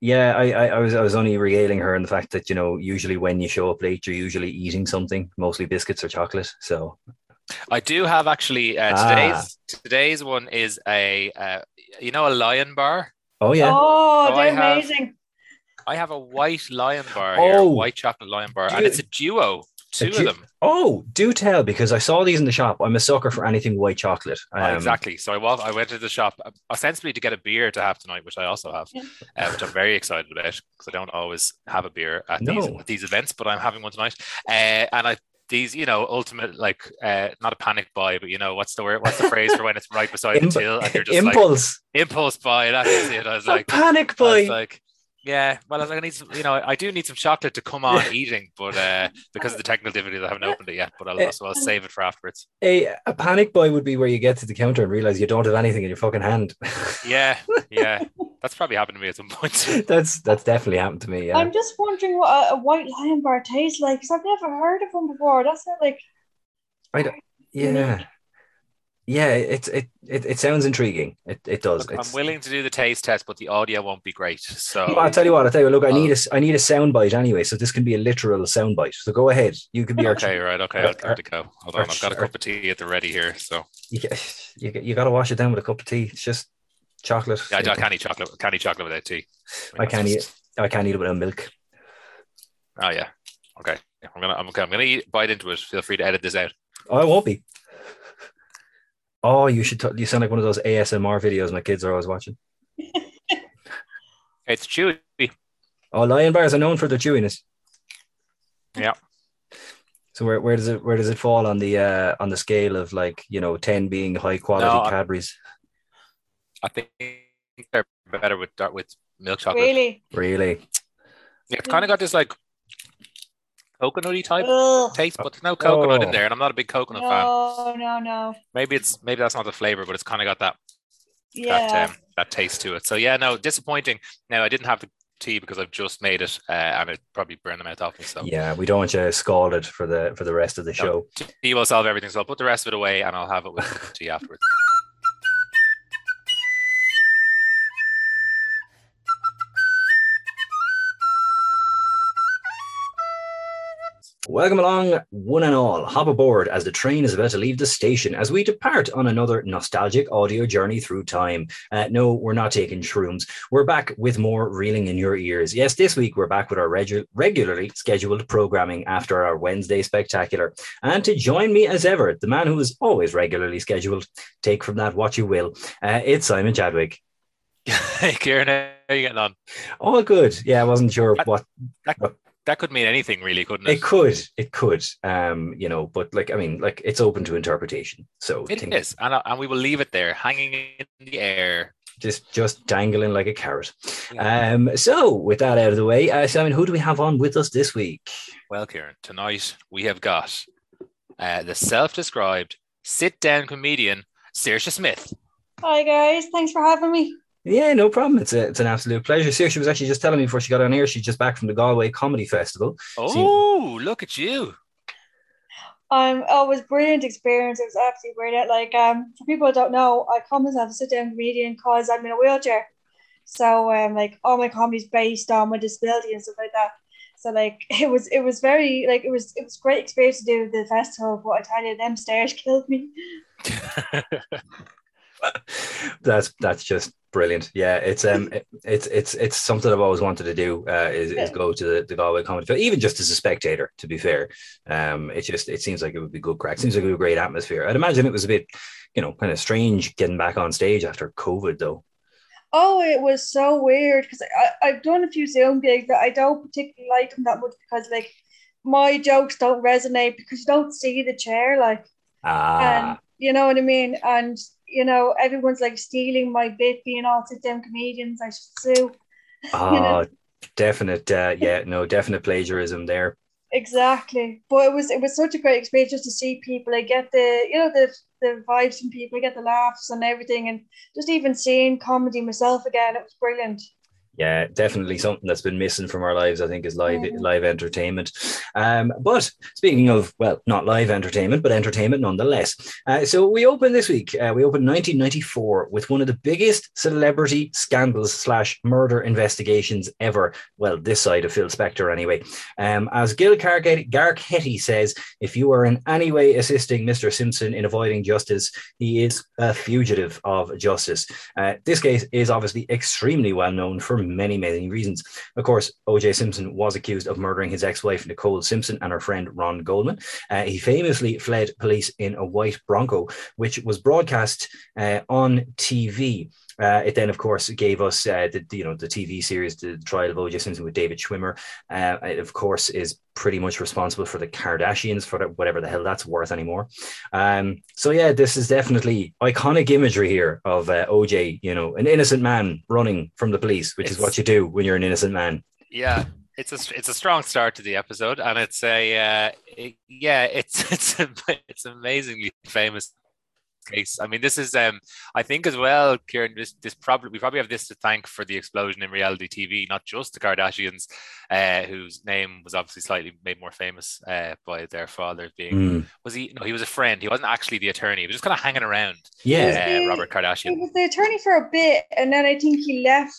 Yeah, I, I, I was I was only regaling her in the fact that you know usually when you show up late, you're usually eating something, mostly biscuits or chocolate. So I do have actually uh, Ah. today's today's one is a uh, you know a lion bar. oh yeah, Oh, So they're have- amazing. I have a white lion bar here, Oh. white chocolate lion bar, and it's a duo, two du- of them. oh do tell because I saw these in the shop. I'm a sucker for anything white chocolate. Oh, Um, exactly. So I was I went to the shop uh, ostensibly to get a beer to have tonight, which I also have, Yeah. uh, which I'm very excited about because I don't always have a beer at these at these events, but I'm having one tonight. Uh, and I these you know ultimate like uh, not a panic buy, but you know what's the word? What's the phrase for when it's right beside Imp- the till and you're just like impulse, impulse buy. That's it. I was a like, panic I was buy. like. Yeah, well, I was like, I need some, you know, I do need some chocolate to come on eating, but uh, because of the technical difficulties, I haven't opened it yet. But I'll, Eh, so I'll save it for afterwards. a, a panic buy would be where you get to the counter and realize you don't have anything in your fucking hand. Yeah, yeah, that's probably happened to me at some point. that's that's definitely happened to me. Yeah. I'm just wondering what a, a white lion bar tastes like because I've never heard of one before. That's not like I don't, yeah. Yeah, it, it it it sounds intriguing. It it does. Look, I'm willing to do the taste test, but the audio won't be great. So Well, I'll tell you what. I'll tell you. Look, I Oh. need a I need a soundbite anyway, so this can be a literal soundbite. So go ahead. You can be our. okay, right, okay, I'll give it a go. Hold on, I've got a cup of tea at the ready here. So You, you, you got to wash it down with a cup of tea. It's just chocolate. yeah, I, I can't eat chocolate. Can't eat chocolate without tea. I can't eat. I can't eat it without milk. Oh yeah, okay. I'm gonna I'm, okay, I'm gonna eat, bite into it. Feel free to edit this out. Oh, I won't be. Oh, you should. T- you sound like one of those ASMR videos my kids are always watching. It's chewy. Oh, lion bars are known for their chewiness. Yeah. So where, where does it where does it fall on the uh on the scale of like you know ten being high quality No, Cadbury's? I think they're better with dark with milk chocolate. really. Really? Yeah, it's kind of got this like coconutty type Ugh. taste, but there's no coconut Oh. in there, and I'm not a big coconut fan. No, no, no. Maybe it's maybe that's not the flavor, but it's kind of got that Yeah. that um, that taste to it. So yeah, no, disappointing. Now I didn't have the tea because I've just made it, uh, and it probably burned the mouth off me. So Yeah, we don't want you scalded for the for the rest of the show. tea will solve everything. So I'll put the rest of it away, and I'll have it with the tea afterwards. Welcome along, one and all. Hop aboard as the train is about to leave the station as we depart on another nostalgic audio journey through time. Uh, no, we're not taking shrooms. We're back with more reeling in your ears. Yes, this week we're back with our regu- regularly scheduled programming after our Wednesday spectacular. And to join me as ever, the man who is always regularly scheduled, take from that what you will. Uh, it's Simon Chadwick. hey, Kieran, how are you getting on? All good. Yeah, I wasn't sure That- what That could mean anything, really, couldn't it? It could, it could, um, you know, but like, I mean, like, it's open to interpretation. So It think- is, and, and we will leave it there, hanging in the air. just, just dangling like a carrot. Um, so with that out of the way, uh, Simon, who do we have on with us this week? Well, Kieran, tonight we have got uh, the self-described sit-down comedian, Saoirse Smith. Hi guys, thanks for having me. Yeah, no problem. It's a, it's an absolute pleasure. See, she was actually just telling me before she got on here, she's just back from the Galway Comedy Festival. Oh, look at you! Um, oh, it was a brilliant experience. It was absolutely brilliant. Like, um, for people who don't know, I call myself a sit-down comedian because I'm in a wheelchair. So, um, like, all my comedy's based on my disability and stuff like that. So, like, it was, it was very, like, it was, it was great experience to do the festival. But I tell you, them stairs killed me. That's that's just brilliant. Yeah, it's um, it- it's it's it's something I've always wanted to do. Uh, is, is go to the, the Galway Comedy Festival, even just as a spectator. To be fair, um, it just it seems like it would be good crack. Seems like it would be a great atmosphere. I'd imagine it was a bit, you know, kind of strange getting back on stage after COVID, though. Oh, it was so weird because I, I've done a few Zoom gigs that I don't particularly like them that much because, like, my jokes don't resonate because you don't see the chair, like, Ah, and you know what I mean? And you know, everyone's like stealing my bit, being all to them comedians. I should sue. ah, definite. Uh, yeah, no, definite plagiarism there. Exactly. But it was it was such a great experience just to see people. I get the you know the the vibes from people, I get the laughs and everything, and just even seeing comedy myself again, it was brilliant. Yeah, definitely something that's been missing from our lives. I think is live Mhm. live entertainment. Um, but speaking of well, not live entertainment, but entertainment nonetheless. Uh, so we opened this week. Uh, we opened 1994 with one of the biggest celebrity scandals slash murder investigations ever. Well, this side of Phil Spector, anyway. Um, as Gil Garcetti says, if you are in any way assisting Mr. Simpson in avoiding justice, he is a fugitive of justice. Uh, this case is obviously extremely well known for many, many reasons. Of course, O.J. Simpson was accused of murdering his ex-wife Nicole Simpson and her friend Ron Goldman. Uh, he famously fled police in a white Bronco, which was broadcast uh, on TV. Uh, it then, of course, gave us uh, the you know the TV series, the trial of O.J. Simpson with David Schwimmer. Uh, it, of course, is pretty much responsible for the Kardashians for whatever the hell that's worth anymore. Um, so yeah, this is definitely iconic imagery here of uh, OJ, you know, an innocent man running from the police, which is what you do when you're an innocent man. Yeah, it's a it's a strong start to the episode, and it's a uh, it- yeah, it's it's a, it's amazingly famous case. I mean, this is um, I think as well, Kieran. This this probably we probably have this to thank for the explosion in reality TV, not just the Kardashians, uh, whose name was obviously slightly made more famous uh, by their father being Mm. was he no he was a friend. He wasn't actually the attorney. He was just kind of hanging around. Yeah, Uh, he- Robert He Kardashian. was the attorney for a bit, and then I think he left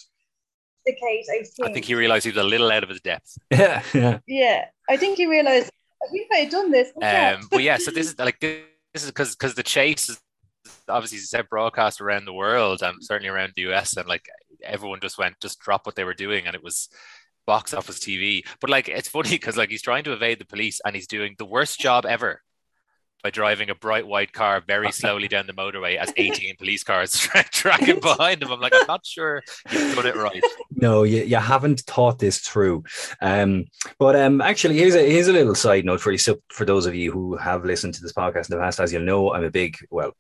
the case. I think. I think he realized he was a little out of his depth. yeah, yeah. Yeah, I think he realized. I think I had done this. Um, but yeah, so this is like this, this is because because the chase is obviously said broadcast around the world and certainly around the US, and like everyone just went just drop what they were doing, and it was box office TV. But like it's funny because like he's trying to evade the police and he's doing the worst job ever by driving a bright white car very slowly down the motorway as 18 police cars tra- tracking behind him. I'm like, I'm not sure you've done it right. No, you, you haven't thought this through. Um, but um, actually, here's a here's a little side note for you. So for those of you who have listened to this podcast in the past, as you'll know, I'm a big, well,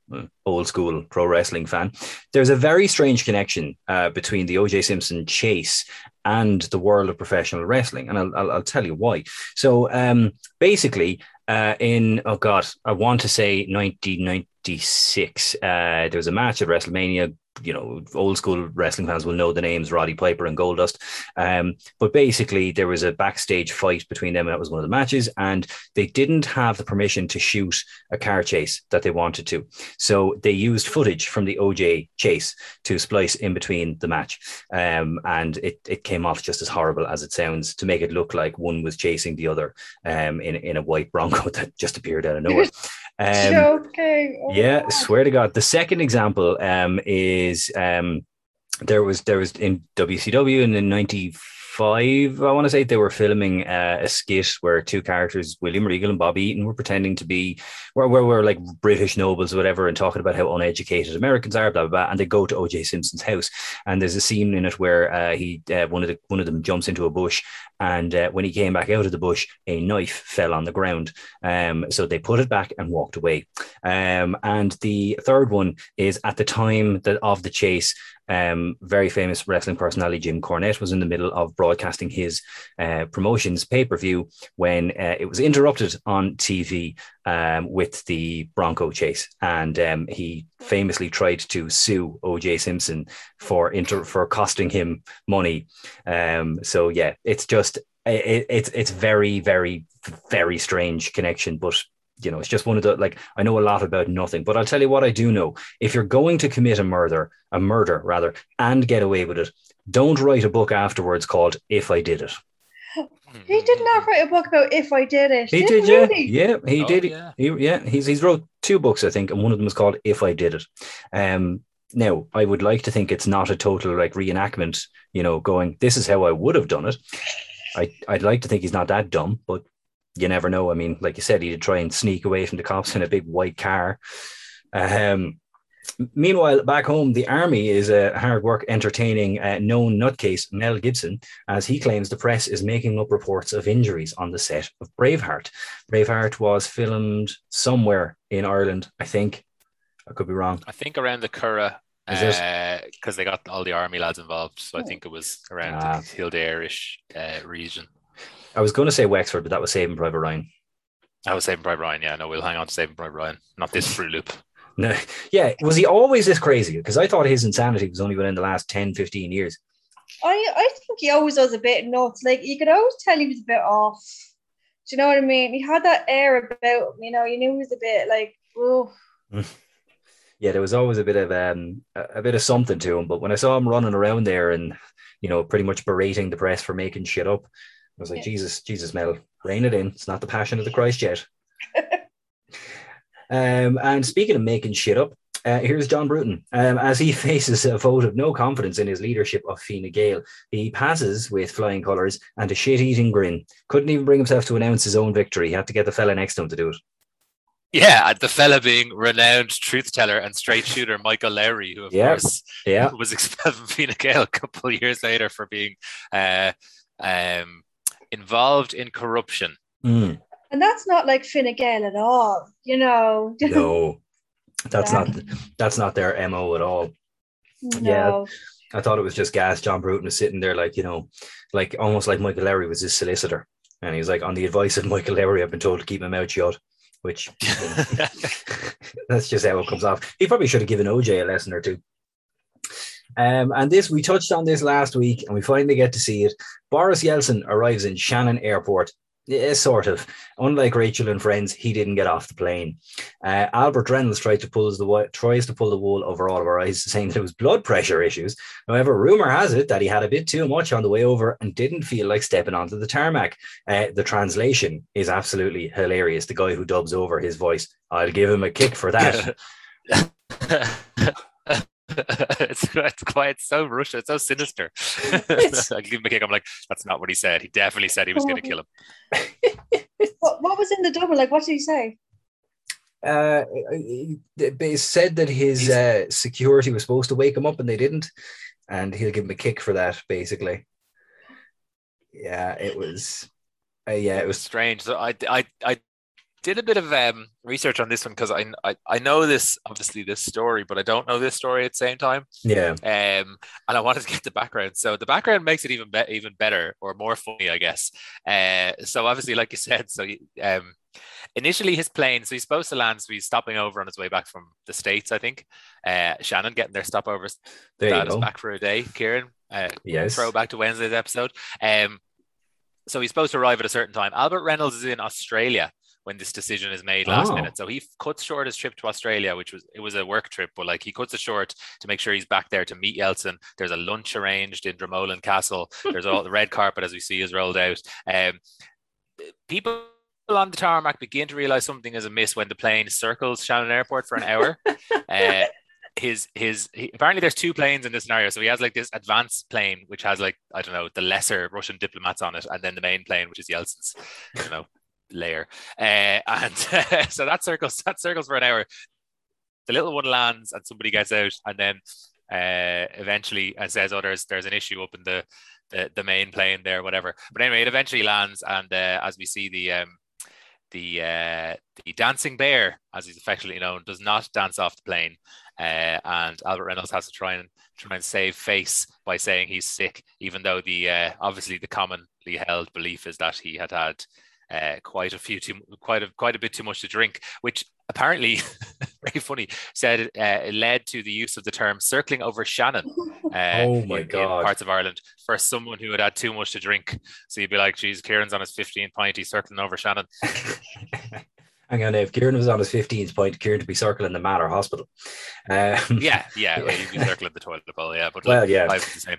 old school pro wrestling fan. There's a very strange connection uh, between the O.J. Simpson chase and the world of professional wrestling, and I'll I'll, I'll tell you why. So um, basically, uh, in oh god, I want to say 1996. Uh, there was a match at WrestleMania. You know, old school wrestling fans will know the names Roddy Piper and Goldust. Um, but basically, there was a backstage fight between them, and that was one of the matches. And they didn't have the permission to shoot a car chase that they wanted to, so they used footage from the OJ chase to splice in between the match. Um, and it it came off just as horrible as it sounds to make it look like one was chasing the other um, in in a white Bronco that just appeared out of nowhere. Um, Joking. Oh, yeah, swear to God. The second example um, is um, there was there was in WCW in the '95. I want to say they were filming uh, a skit where two characters, William Regal and Bobby Eaton, were pretending to be where where we're like British nobles or whatever, and talking about how uneducated Americans are, blah blah blah. And they go to OJ Simpson's house, and there's a scene in it where uh, he uh, one of the one of them jumps into a bush, and uh, when he came back out of the bush, a knife fell on the ground. Um, so they put it back and walked away. Um, and the third one is at the time that of the chase, um, very famous wrestling personality Jim Cornette was in the middle of broadcasting his uh, promotions pay per view when uh, it was interrupted on TV um, with the Bronco chase, and um, he famously tried to sue O.J. Simpson for inter- for costing him money. Um, so yeah, it's just it, it's it's very very very strange connection, but you know, it's just one of the like I know a lot about nothing, but I'll tell you what I do know. If you're going to commit a murder, a murder rather, and get away with it, don't write a book afterwards called "If I Did It." He did not write a book about if I did it. He Did did, yeah, really? yeah, he Oh, did. yeah. He, yeah, he's he's wrote two books, I think, and one of them is called "If I Did It." Um, now, I would like to think it's not a total like reenactment, you know, going, "This is how I would have done it." I I'd like to think he's not that dumb, but you never know. I mean, like you said, he did try and sneak away from the cops in a big white car. Um, meanwhile, back home, the army is uh, hard work entertaining uh, known nutcase Mel Gibson as he claims the press is making up reports of injuries on the set of Braveheart. Braveheart was filmed somewhere in Ireland, I think. I could be wrong. I think around the Curragh, Is it? because they got all the army lads involved. So I Oh. think it was around Ah. the Kildare-ish uh, region. I was going to say Wexford, but that was Saving Private Ryan. I was Saving Private Ryan. Yeah, no, we'll hang on to Saving Private Ryan. Not this Fruit Loop. No, yeah, was he always this crazy? Because I thought his insanity was only within the last 10, 15 years. I I think he always was a bit nuts. Like you could always tell he was a bit off. Do you know what I mean? He had that air about him, you know, you knew he was a bit like, oh yeah, there was always a bit of um a, a bit of something to him. But when I saw him running around there and you know pretty much berating the press for making shit up, I was like, Yeah. Jesus, Jesus, Mel, rein it in. It's not the passion of the Christ yet. um, and speaking of making shit up, uh, here's John Bruton. Um, as he faces a vote of no confidence in his leadership of Fine Gael, he passes with flying colours and a shit-eating grin. Couldn't even bring himself to announce his own victory. He had to get the fella next to him to do it. Yeah, the fella being renowned truth teller and straight shooter Michael Lowry, who of Yeah. course Yeah, was expelled from Fine Gael a couple of years later for being uh, um, involved in corruption. Mm, and that's not like Fine Gael at all, you know. no, that's Yeah. not that's not their mo at all. no. Yeah. I thought it was just gas. John Bruton was sitting there, like, you know, like almost like Michael Lowry was his solicitor. And he was like, on the advice of Michael Lowry, I've been told to keep my mouth shut, which you know, that's just how it comes off. He probably should have given OJ a lesson or two. Um, and this, we touched on this last week and we finally get to see it. Boris Yeltsin arrives in Shannon Airport. Yeah, sort of. Unlike Rachel and friends, he didn't get off the plane. Uh, Albert Reynolds tried to pull the tries to pull the wool over all of our eyes, saying that it was blood pressure issues. However, rumor has it that he had a bit too much on the way over and didn't feel like stepping onto the tarmac. Uh, the translation is absolutely hilarious. The guy who dubs over his voice, I'll give him a kick for that. it's, it's quite it's so Russian, it's so sinister. I give him a kick. I'm like, that's not what he said. He definitely said he was going to kill him. What, what was in the double? Like, what did he say? uh, they said that his uh, security was supposed to wake him up and they didn't, and he'll give him a kick for that. Basically, yeah, it was. Uh, yeah, it was. strange. So I, I, I did a bit of um, research on this one because I, I, I know this obviously this story, but I don't know this story at the same time. Yeah, Um, and I wanted to get the background. So the background makes it even be- even better or more funny, I guess. Uh, so obviously, like you said, so um, initially his plane, so he's supposed to land, so he's stopping over on his way back from the states, I think. Uh, Shannon getting their stopover there you go. back for a day. Kieran, uh, Yes. throwback to Wednesday's episode. Um, so he's supposed to arrive at a certain time. Albert Reynolds is in Australia when this decision is made last Oh. minute. So he cuts short his trip to Australia, which was it was a work trip, but like he cuts it short to make sure he's back there to meet Yeltsin. There's a lunch arranged in Dromoland Castle. There's all the red carpet as we see is rolled out. Um, people on the tarmac begin to realize something is amiss when the plane circles Shannon Airport for an hour. uh, his his he, apparently there's two planes in this scenario. So he has like this advanced plane which has like I don't know the lesser Russian diplomats on it, and then the main plane which is Yeltsin's, you know, layer. Uh, and so that circles that circles for an hour. The little one lands and somebody gets out, and then uh, eventually and says, "Oh, there's there's an issue up in the the, the main plane there, whatever." But anyway, it eventually lands, and uh, as we see the um, the uh, the dancing bear, as he's affectionately known, does not dance off the plane, uh, and Albert Reynolds has to try and try and save face by saying he's sick, even though the uh, obviously the commonly held belief is that he had had uh, quite a few too quite a quite a bit too much to drink, which apparently very funny said uh, it led to the use of the term circling over Shannon. Uh, Oh my in- in God. parts of Ireland for someone who had had too much to drink. So you'd be like, "Geez, Kieran's on his 15th pint. He's circling over Shannon." Hang on, if Kieran was on his 15th point, Kieran to be circling the Mater Hospital. Um, Yeah, yeah, well, you'd be circling the toilet bowl. Yeah, but Well, yeah. I was the same.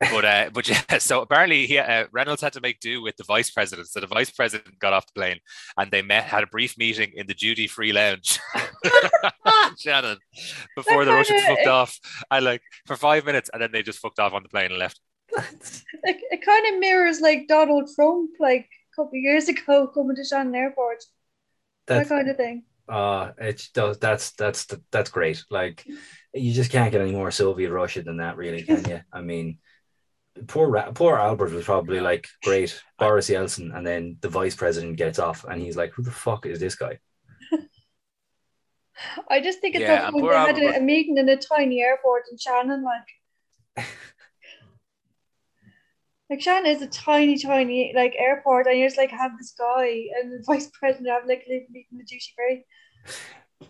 But uh, but yeah, so apparently he uh, Reynolds had to make do with the vice president. So the vice president got off the plane, and they met had a brief meeting in the duty free lounge, Shannon, before the Russians kinda- fucked off. I like for five minutes, and then they just fucked off on the plane and left. It, it kind of mirrors like Donald Trump, like a couple of years ago, coming to Shannon Airport. That kind of thing. uh, it does. That's that's that's great. Like you just can't get any more Soviet Russia than that, really, can you? I mean, poor Ra- poor Albert was probably like great Boris Yeltsin, and then the vice president gets off, and he's like, "Who the fuck is this guy?" I just think it's Yeah, so and funny poor they had a, a meeting in a tiny airport in Shannon, like. Like Shannon is a tiny, tiny like airport, and you just like have this guy and the vice president have like a meeting in the duty free.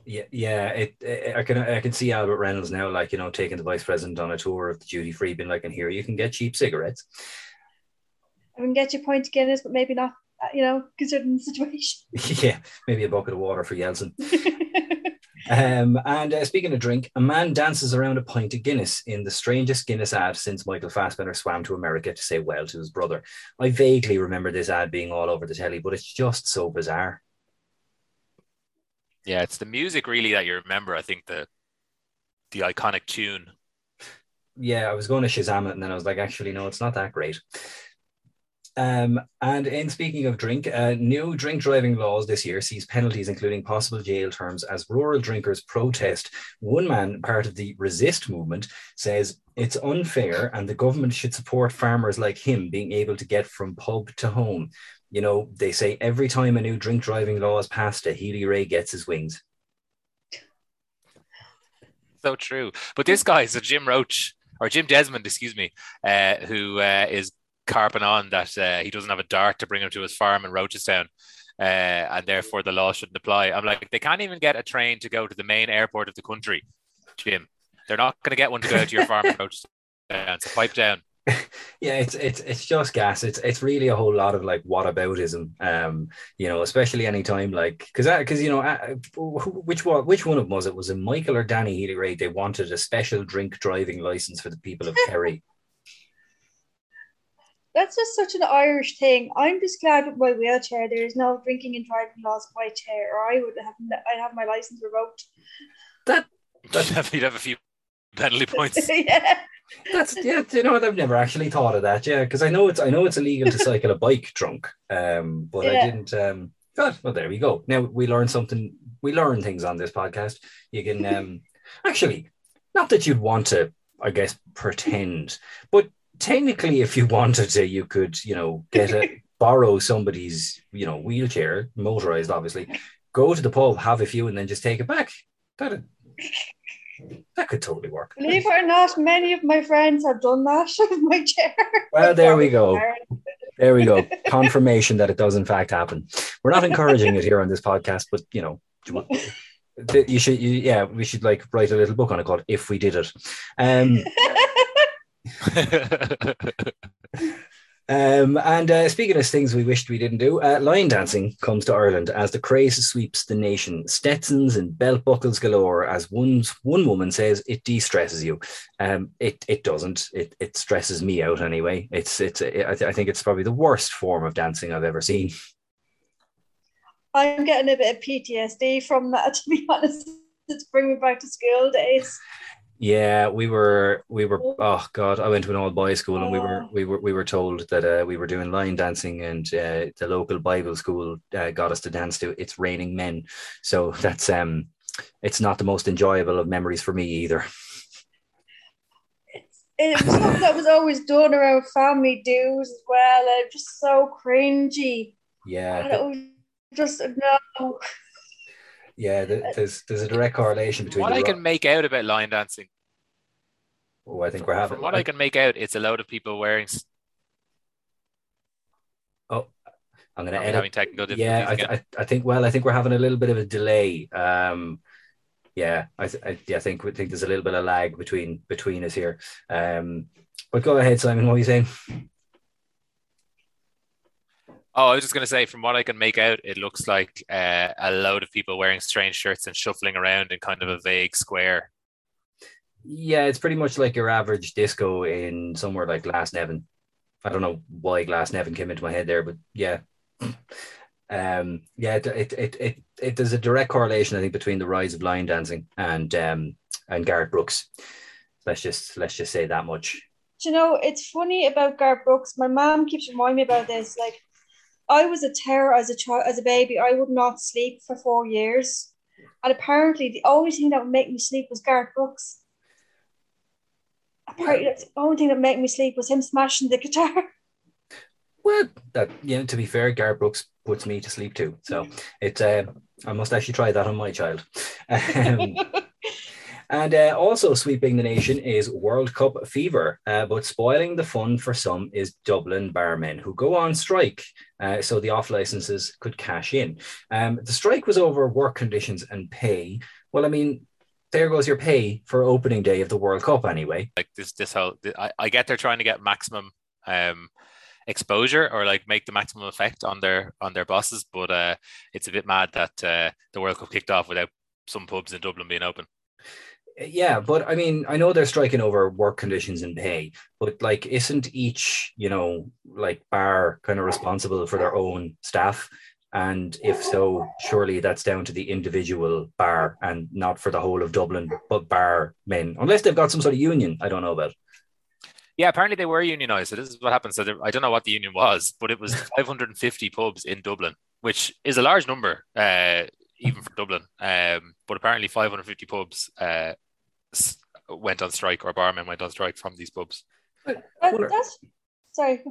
Yeah, yeah. It, it, I can I can see Albert Reynolds now, like you know, taking the vice president on a tour of the duty free, being like, "And here you can get cheap cigarettes." I can get your point to Guinness, but maybe not. uh, You know, considering the situation. yeah, maybe a bucket of water for Yeltsin. Um, and uh, speaking of drink, a man dances around a pint of Guinness in the strangest Guinness ad since Michael Fassbender swam to America to say well to his brother. I vaguely remember this ad being all over the telly, but it's just so bizarre. Yeah, it's the music really that you remember. I think the the iconic tune. Yeah, I was going to Shazam it, and then I was like, actually, no, it's not that great. Um, and in speaking of drink, uh, new drink driving laws this year sees penalties including possible jail terms as rural drinkers protest. One man, part of the resist movement, says it's unfair and the government should support farmers like him being able to get from pub to home. You know, they say every time a new drink driving law is passed, a Healy-Rae gets his wings. So true. But this guy is a Jim Roach or Jim Desmond, excuse me, uh, who uh, is carping on that uh, he doesn't have a dart to bring him to his farm in Rochestown. Uh, and therefore the law shouldn't apply. I'm like, they can't even get a train to go to the main airport of the country, Jim. They're not going to get one to go to your farm in Rochestown. So pipe down. yeah, it's it's it's just gas. It's it's really a whole lot of like whataboutism. Um, you know, especially anytime like because because you know uh, which one which one of them was it? Was it Michael or Danny Healy-Rae? They wanted a special drink driving license for the people of Kerry. That's just such an Irish thing. I'm just glad with my wheelchair there is no drinking and driving laws in my chair, or I would have I'd have my license revoked. That You'd have, you'd have a few penalty points. yeah. That's yeah. You know what? I've never actually thought of that. Yeah, because I know it's I know it's illegal to cycle a bike drunk. Um, but I didn't. Um, God, well, there we go. Now we learn something. We learn things on this podcast. You can um, actually, not that you'd want to, I guess, pretend, but technically, if you wanted to, you could, you know, get a borrow somebody's, you know, wheelchair, motorized, obviously. Go to the pub, have a few, and then just take it back. That that could totally work. Believe it or not, many of my friends have done that with my chair. Well, there we go. There we go. Confirmation that it does in fact happen. We're not encouraging it here on this podcast, but you know, you should. You, yeah, we should like write a little book on it called "If We Did It." Um, um, and uh, speaking of things we wished we didn't do, uh, dancing comes to Ireland as the craze sweeps the nation. Stetsons and belt buckles galore. As one one woman says, it de-stresses you. Um, it it doesn't. It it stresses me out anyway. It's it's. I, th- I think it's probably the worst form of dancing I've ever seen. I'm getting a bit of PTSD from that, to be honest. It's bringing me back to school days. Yeah, we were we were oh god, I went to an all boys school and we were we were we were told that uh, we were doing line dancing and uh, the local Bible school uh, got us to dance to It's Raining Men. So that's um it's not the most enjoyable of memories for me either. It's, it was something that was always done around family dues as well. And it was just so cringy. Yeah, And it was just no. Yeah, th- there's there's a direct correlation between what I ro- can make out about line dancing, Oh, I think we're having from what I can make out, it's a load of people wearing. Oh, I'm gonna end we edit having technical difficulties Yeah, I, again? I, I think. Well, I think we're having a little bit of a delay. Um, yeah, I, th- I, yeah, I think we think there's a little bit of lag between between us here. Um, but go ahead, Simon. What are you saying? Oh, I was just going to say, from what I can make out, it looks like uh, a load of people wearing strange shirts and shuffling around in kind of a vague square. Yeah, it's pretty much like your average disco in somewhere like Glasnevin. I don't know why Glasnevin came into my head there, but yeah. Um, yeah, it, it, it, it, it, there's a direct correlation, I think, between the rise of line dancing and um, and Garth Brooks. Let's just let's just say that much. Do you know, it's funny about Garth Brooks. My mom keeps reminding me about this. Like, I was a terror as a child, as a baby. I would not sleep for four years, and apparently, the only thing that would make me sleep was Garth Brooks. Apparently, that's the only thing that made me sleep was him smashing the guitar. Well, that yeah. To be fair, Garth Brooks puts me to sleep too. So it. Uh, I must actually try that on my child. Um, And uh, also sweeping the nation is World Cup fever, uh, but spoiling the fun for some is Dublin barmen who go on strike uh, so the off licenses could cash in. Um, the strike was over work conditions and pay. Well, I mean, there goes your pay for opening day of the World Cup anyway. Like this, this whole I, I get they're trying to get maximum um, exposure or like make the maximum effect on their on their bosses, but uh, it's a bit mad that uh, the World Cup kicked off without some pubs in Dublin being open. Yeah, but I mean, I know they're striking over work conditions and pay, but like, isn't each, you know, like bar kind of responsible for their own staff? And if so, surely that's down to the individual bar and not for the whole of Dublin, but bar men, unless they've got some sort of union. I don't know about. Yeah, apparently they were unionized. So this is what happened. So I don't know what the union was, but it was 550 pubs in Dublin, which is a large number, uh, even for Dublin. Um, but apparently 550 pubs uh, went on strike or barmen went on strike from these pubs. That, that's sorry.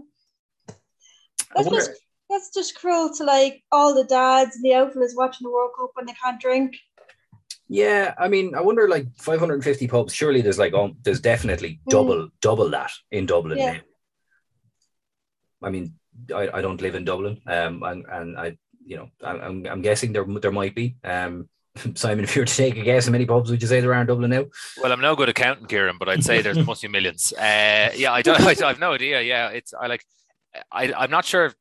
That's wonder, just that's just cruel to like all the dads and the outfielders watching the World Cup when they can't drink. Yeah, I mean, I wonder like 550 pubs. Surely there's like um, there's definitely hmm. double mm. double that in Dublin. Yeah. I mean, I, I don't live in Dublin, um, and and I you know I'm I'm guessing there there might be um Simon, if you were to take a guess, how many pubs would you say there are in Dublin now? Well, I'm no good at counting, Kieran, but I'd say there's must be millions. Uh, yeah, I don't. I, I have no idea. Yeah, it's I like. I I'm not sure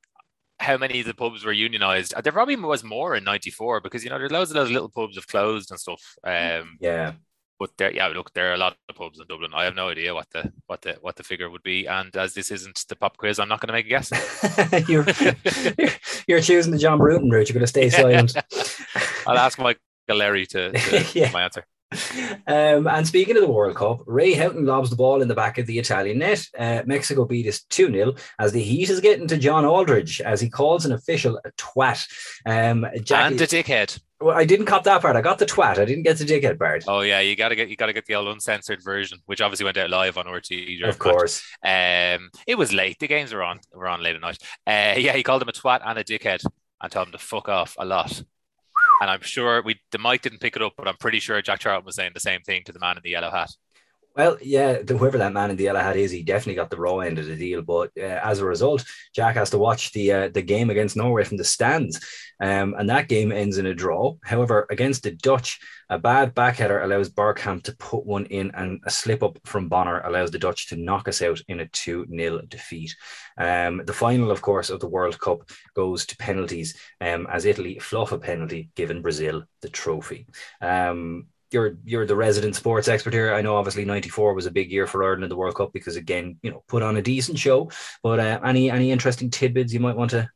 how many of the pubs were unionized. There probably was more in '94 because you know there's loads of those little pubs have closed and stuff. Um, yeah. But there, yeah, look, there are a lot of pubs in Dublin. I have no idea what the what the what the figure would be, and as this isn't the pop quiz, I'm not going to make a guess. you're, you're choosing the John Bruton route. You're going to stay silent. I'll ask Michael Lowry to, to yeah. my answer. Um, and speaking of the World Cup, Ray Houghton lobs the ball in the back of the Italian net. Uh, Mexico beat us 2 0 as the heat is getting to John Aldridge as he calls an official a twat. Um, Jackie, and a dickhead. Well, I didn't cop that part. I got the twat. I didn't get the dickhead part. Oh yeah, you gotta get you gotta get the old uncensored version, which obviously went out live on RTÉ. Of course. Um, it was late. The games were on were on late at night. Uh, yeah, he called him a twat and a dickhead and told him to fuck off a lot. And I'm sure we the mic didn't pick it up, but I'm pretty sure Jack Charlton was saying the same thing to the man in the yellow hat. Well, yeah, whoever that man in the yellow hat is, he definitely got the raw end of the deal. But uh, as a result, Jack has to watch the uh, the game against Norway from the stands, um, and that game ends in a draw. However, against the Dutch, a bad backheader allows Bergkamp to put one in, and a slip up from Bonner allows the Dutch to knock us out in a 2 0 defeat. Um, the final, of course, of the World Cup goes to penalties um, as Italy fluff a penalty, giving Brazil the trophy. Um, you're you're the resident sports expert here. I know obviously '94 was a big year for Ireland in the World Cup because again, you know, put on a decent show. But uh, any any interesting tidbits you might want to?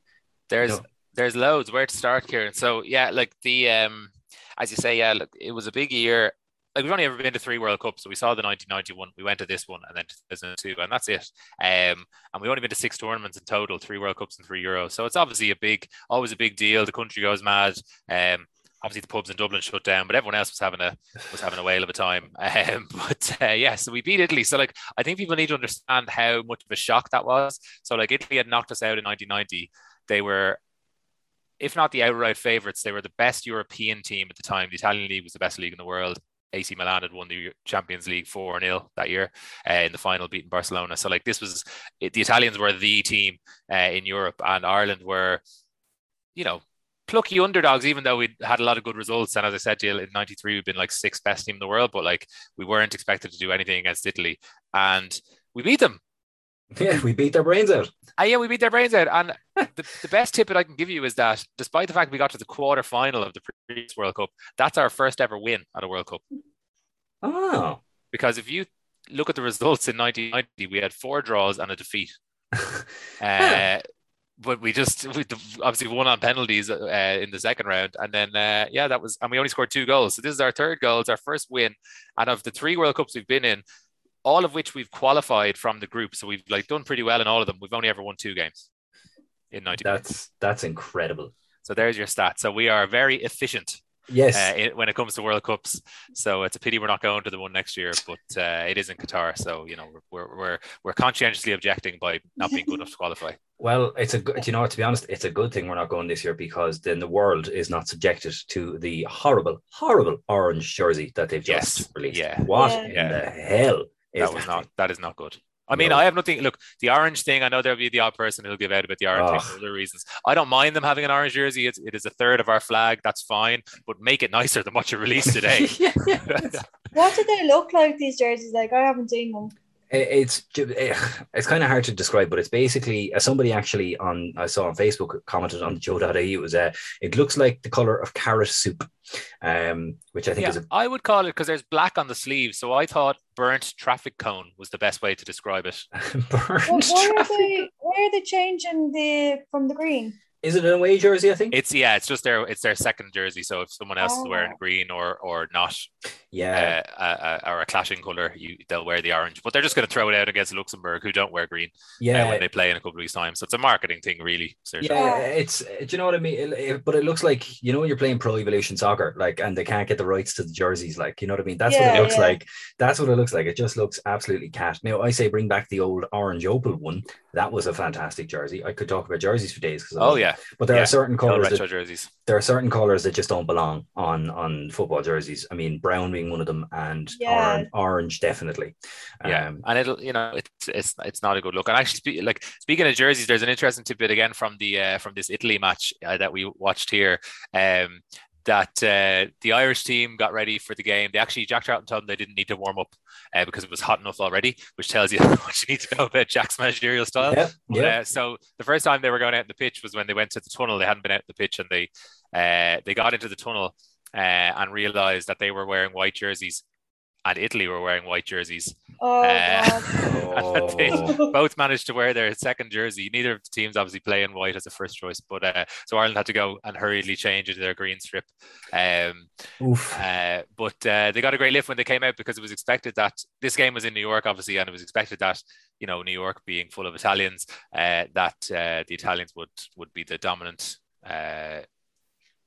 There's you know? there's loads. Where to start, Kieran? So yeah, like the um, as you say, yeah, look, it was a big year. Like we've only ever been to three World Cups, so we saw the 1991, we went to this one, and then 2002, and that's it. Um, and we've only been to six tournaments in total, three World Cups and three Euros. So it's obviously a big, always a big deal. The country goes mad. Um, obviously the pubs in Dublin shut down, but everyone else was having a was having a whale of a time. Um, but uh, yeah, so we beat Italy. So like, I think people need to understand how much of a shock that was. So like, Italy had knocked us out in 1990. They were, if not the outright favourites, they were the best European team at the time. The Italian league was the best league in the world. AC Milan had won the Champions League 4 0 that year uh, in the final, beating Barcelona. So, like, this was the Italians were the team uh, in Europe, and Ireland were, you know, plucky underdogs, even though we had a lot of good results. And as I said to you, in '93 we've been like sixth best team in the world, but like we weren't expected to do anything against Italy, and we beat them. Yeah, we beat their brains out. Uh, yeah, we beat their brains out. And the, the best tip that I can give you is that despite the fact we got to the quarter final of the previous World Cup, that's our first ever win at a World Cup. Oh. Because if you look at the results in 1990, we had four draws and a defeat. uh, but we just we obviously won on penalties uh, in the second round, and then uh, yeah, that was and we only scored two goals. So this is our third goal. It's our first win, and of the three World Cups we've been in, all of which we've qualified from the group. So we've like done pretty well in all of them. We've only ever won two games in ninety. That's that's incredible. So there's your stat. So we are very efficient. Yes. Uh, when it comes to World Cups, so it's a pity we're not going to the one next year, but uh, it is in Qatar. So you know we're we're we're conscientiously objecting by not being good enough to qualify. Well, it's a good. You know, to be honest, it's a good thing we're not going this year because then the world is not subjected to the horrible, horrible orange jersey that they've just Yes, released. yeah. What Yeah. in Yeah. the hell is that was that not thing? that is not good. I mean, No. I have nothing. Look, the orange thing. I know there'll be the odd person who'll give out about the orange thing Ugh. for other reasons. I don't mind them having an orange jersey. It's, it is a third of our flag. That's fine, but make it nicer than what you released today. yeah, yeah. What do they look like? These jerseys? Like I haven't seen them. It- It's eh, it's kind of hard to describe, but it's basically uh, somebody actually on I saw on Facebook commented on Joe.ie. It was uh, it looks like the color of carrot soup, um, which I think yeah, is a I would call it because there's black on the sleeve. So I thought burnt traffic cone was the best way to describe it. burnt Well, why are traffic. they? Why are they changing the from the green? Is it an away jersey? I think. It's yeah, it's just their it's their second jersey. So if someone else is wearing Oh. green or or not, yeah, uh, uh, uh, or a clashing color, you they'll wear the orange. But they're just going to throw it out against Luxembourg, who don't wear green uh, yeah. when they play in a couple of weeks' time. So it's a marketing thing, really. Seriously. Yeah, it's do you know what I mean? It- it- but it looks like you know you're playing pro evolution soccer, like, and they can't get the rights to the jerseys, like you know what I mean. That's what it looks yeah. like. That's what it looks like. It just looks absolutely cat. Now I say bring back the old orange Opel one. That was a fantastic jersey. I could talk about jerseys for days. Oh yeah, but there yeah. are certain colors. retro That, jerseys. there are certain colors that just don't belong on on football jerseys. I mean, brown being one of them, and Yeah. orange, orange definitely. Yeah, Um, and it'll you know it's it's it's not a good look. And actually, spe- like speaking of jerseys, there's an interesting tidbit again from the uh, from this Italy match uh, that we watched here. Um, that uh, the Irish team got ready for the game. They actually Jack Charlton told them they didn't need to warm up uh, because it was hot enough already, which tells you what you need to know about Jack's managerial style. yeah, But, yeah. uh, so the first time they were going out in the pitch was when they went to the tunnel. They hadn't been out in the pitch, and they uh, they got into the tunnel uh, and realized that they were wearing white jerseys, and Italy were wearing white jerseys. Oh Uh, god. They Oh. both managed to wear their second jersey. Neither of the teams obviously play in white as a first choice, but uh, so Ireland had to go and hurriedly change into their green strip. Um, Oof. uh, but uh, they got a great lift when they came out because it was expected that this game was in New York, obviously, and it was expected that you know New York being full of Italians, uh, that uh, the Italians would would be the dominant.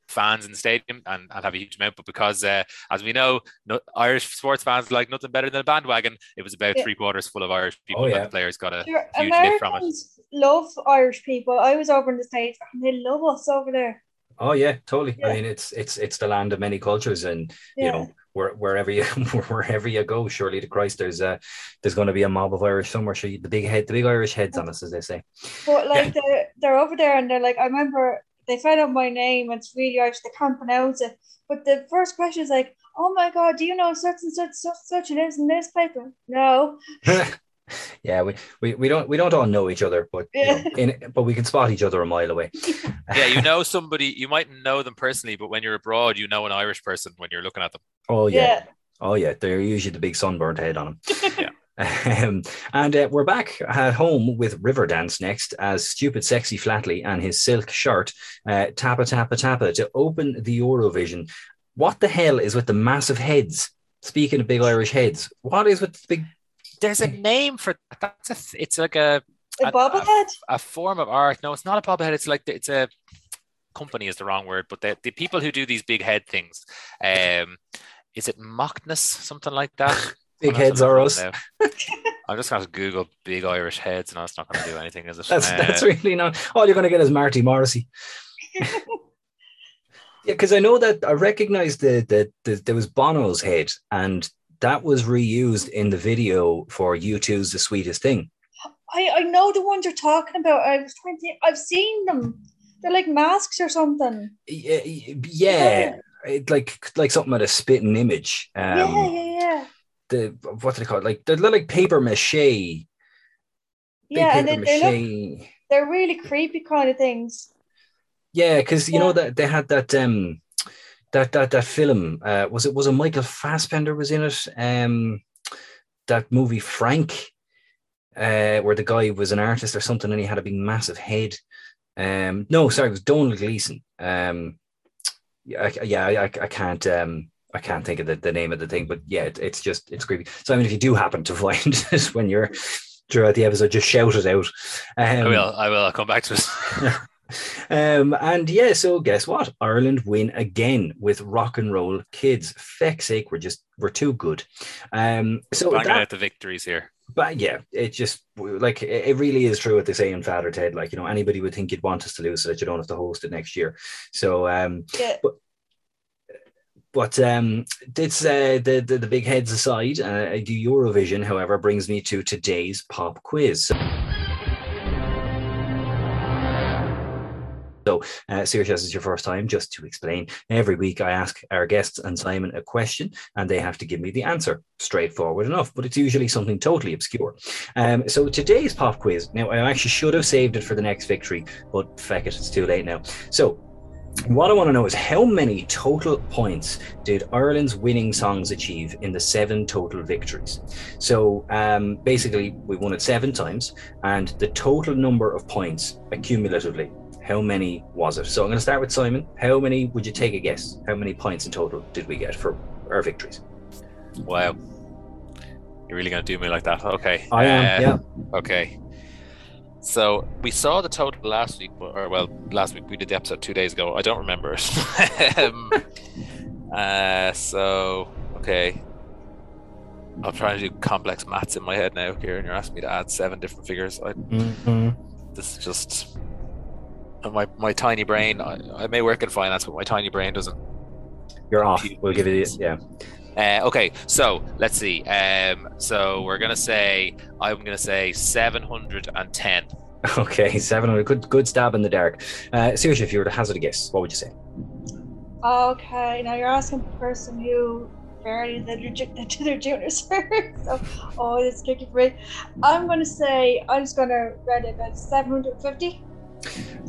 Fans in the stadium and, and have a huge amount but because uh, as we know no, irish sports fans like nothing better than a bandwagon it was about Yeah. three quarters full of irish people Oh, and yeah. the players got a Sure, huge lift from it Americans love Irish people. I was over in the States and they love us over there. Oh yeah, totally. Yeah. I mean, it's it's it's the land of many cultures, and Yeah. you know where, wherever you wherever you go, surely to Christ, there's uh there's going to be a mob of Irish somewhere. Sure, you- the big head, the big Irish heads on us, as they say. But like they're they're over there and they're like, I remember they found out my name. and It's really Irish. They can't pronounce it. But the first question is like, Oh my God, do you know such and such such and such it is in this paper? No. yeah, we, we we don't we don't all know each other, but you know, in, but we can spot each other a mile away. yeah you know somebody you might know them personally but when you're abroad you know an irish person when you're looking at them Oh yeah, Yeah. oh yeah. They're usually the big sunburned head on them. Yeah. Um, and uh, we're back at home with Riverdance next as Stupid Sexy Flatley and his silk shirt uh, tappa tappa tappa to open the Eurovision. What the hell is with the massive heads? Speaking of big Irish heads, what is with the big? there's a name for that's a th- it's like a A And- bobblehead? a form of art no it's not a bobblehead it's like it's a company is the wrong word but the, the people who do these big head things um is it Macnas something like that Big I'll have to heads look are us. I'm just going to Google big Irish heads, and that's not going to do anything, is it? That's Uh, that's really not. All you're going to get is Marty Morrissey. yeah, because I know that I recognize that the the there was Bono's head, and that was reused in the video for U2's "The Sweetest Thing." I, I know the ones you're talking about. I was trying to, I've seen them. They're like masks or something. Yeah, yeah, it, like like something with a spitting image. Um, yeah, yeah, yeah. The what do they call it? Like they're like paper mache. Yeah, and paper they, they mache. look they're really creepy kind of things. Yeah, because you know that they had that um that that that film uh was it was a Michael Fassbender was in it um that movie Frank uh where the guy was an artist or something and he had a big massive head um no sorry it was Domhnall Gleeson um yeah I, yeah I I can't um I can't think of the, the name of the thing but yeah it, it's just it's creepy so I mean if you do happen to find this when you're throughout the episode just shout it out um, I will. I will. I'll come back to it. um, and yeah, so guess what? Ireland win again with rock and roll kids. Feck's sake, we're just we're too good. Um, so Banging that, out the victories here. but yeah, it just like it really is true what they say in Father Ted. Like you know, anybody would think you'd want us to lose so that you don't have to host it next year. So um, Yeah. but but um, it's uh, the, the the big heads aside. Uh, the Eurovision, however, brings me to today's pop quiz. So, uh, Saoirse, is your first time, just to explain. Every week, I ask our guests and Simon a question, and they have to give me the answer. Straightforward enough, but it's usually something totally obscure. Um, so, today's pop quiz. Now, I actually should have saved it for the next victory, but feck it, it's too late now. So, what I want to know is how many total points did Ireland's winning songs achieve in the seven total victories? So um, basically, we won it seven times, and the total number of points accumulatively, how many was it? So I'm going to start with Simon. How many would you take a guess? How many points in total did we get for our victories? Wow. You're really going to do me like that? Okay. I am, Uh, yeah. Okay. So we saw the total last week, or well, last week we did the episode two days ago. I don't remember it. um, uh, so okay, I'm trying to do complex maths in my head now, Kieran. You're asking me to add seven different figures. I, Mhm. this is just my my tiny brain. I, I may work in finance, but my tiny brain doesn't You're off. We'll give it. Yeah. Uh, okay, so let's see. Um, so we're gonna say I'm gonna say 710. Okay. Seven hundred. Good. Good stab in the dark. Uh, seriously, if you were to hazard a guess, what would you say? Okay, now you're asking a person who barely did their, ju- did their junior cert, so oh, it's tricky for me. I'm gonna say I'm just gonna read it at 750.